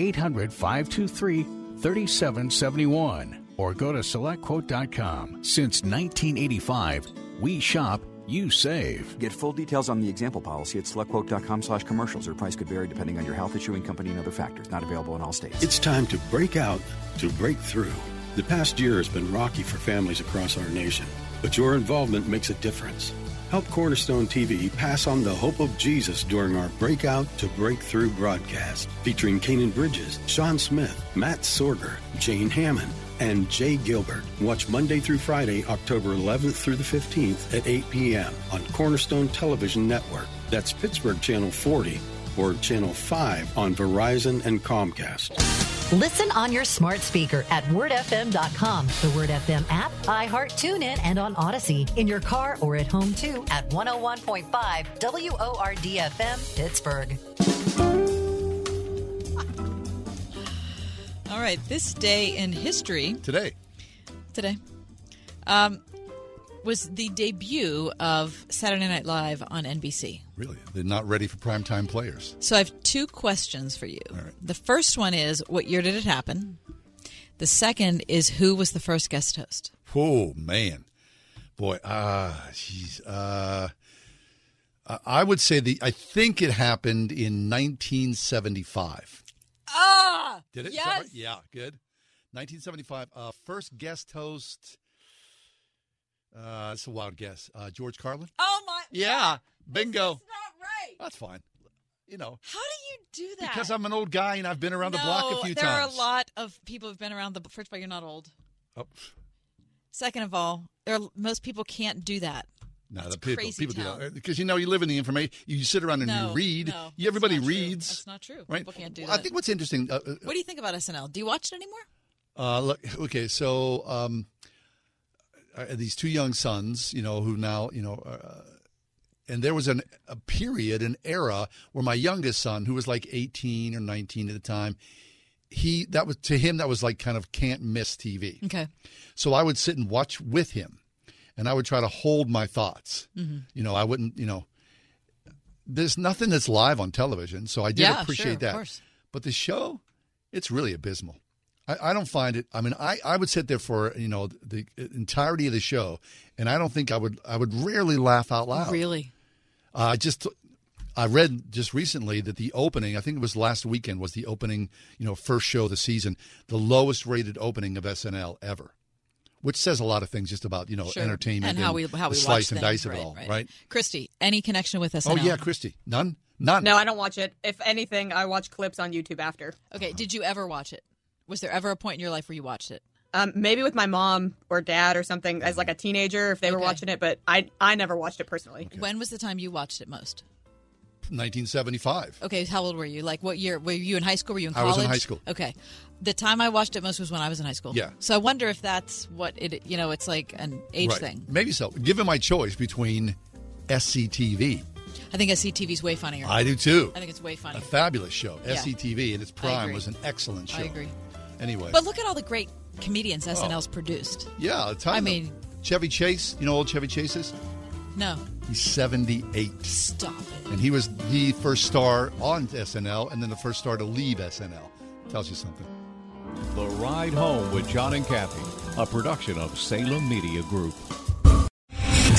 800 523 3771 or go to selectquote.com. Since 1985, we shop, you save. Get full details on the example policy at selectquote.com slash commercials. Or price could vary depending on your health issuing company and other factors. Not available in all states. It's time to break out, to break through. The past year has been rocky for families across our nation, but your involvement makes a difference. Help Cornerstone TV pass on the hope of Jesus during our Breakout to Breakthrough broadcast, featuring Kanan Bridges, Sean Smith, Matt Sorger, Jane Hammond, and Jay Gilbert. Watch Monday through Friday, October 11th through the 15th at 8 p.m. on Cornerstone Television Network. That's Pittsburgh Channel 40 or Channel 5 on Verizon and Comcast. Listen on your smart speaker at wordfm.com, the Word FM app, iHeart TuneIn, and on Odyssey. In your car or at home too at 101.5 WORDFM Pittsburgh. All right, this day in history. Today. Today. Um, was the debut of Saturday Night Live on NBC. Really? They're not ready for primetime players. So I have two questions for you. The first one is what year did it happen? The second is who was the first guest host? Oh, man. Boy, ah, uh, jeez. Uh, I would say the, I think it happened in 1975. Ah! Did it? Yes. Right? Yeah, good. 1975. Uh, first guest host. Uh, it's a wild guess. Uh, George Carlin. Oh my! Yeah, bingo. That's not right. That's fine. You know, How do you do that? because I'm an old guy and I've been around the block a few there times. There are a lot of people who've been around the. First of all, you're not old. Oh, Second of all, there are, most people can't do that. no, That's the people, people do town. that because you know you live in the information. You sit around and No, you read. no, you, everybody not true. reads. That's not true. Right? People can't do Well, I think what's interesting. Uh, uh, What do you think about SNL? Do you watch it anymore? Uh, look, okay, so um, these two young sons, you know, who now, you know, uh, and there was an, a period, an era where my youngest son, who was like 18 or 19 at the time, he that was to him that was like kind of can't miss TV. Okay. So I would sit and watch with him, and I would try to hold my thoughts. Mhm. You know, I wouldn't, you know, there's nothing that's live on television, so I did Yeah, appreciate sure, of that. course. But the show, it's really abysmal. I, I don't find it. I mean, I, I would sit there for you know the, entirety of the show, and I don't think I would. I would rarely laugh out loud. Really? Uh, I just I read just recently that the opening, I think it was last weekend, was the opening, you know, first show of the season, the lowest rated opening of SNL ever. which says a lot of things just about you know Sure. entertainment and how we how we the slice watch and things, dice of right, it all, right. right? Christy, any connection with SNL? Oh yeah, Christy, none, none. No, I don't watch it. If anything, I watch clips on YouTube after. Okay, did you ever watch it? Was there ever a point in your life where you watched it? Um, maybe with my mom or dad or something as like a teenager if they were watching it, but I I never watched it personally. When was the time you watched it most? 1975. Okay, how old were you? Like what year? Were you in high school? Were you in I college? was in high school. Okay. The time I watched it most was when I was in high school. Yeah. So I wonder if that's what it, you know, it's like an age Right. thing. Maybe so. Given my choice between SCTV, I think SCTV's way funnier. I do too. I think it's way funnier. A fabulous show. Yeah. SCTV in its prime was an excellent show. I agree. Anyway, But look at all the great comedians SNL's produced. yeah, a ton I of them. mean- Chevy Chase. You know, old Chevy Chase is. No. He's 78. Stop it. And he was the first star on SNL, and then the first star to leave SNL. Tells you something. The Ride Home with John and Kathy, a production of Salem Media Group.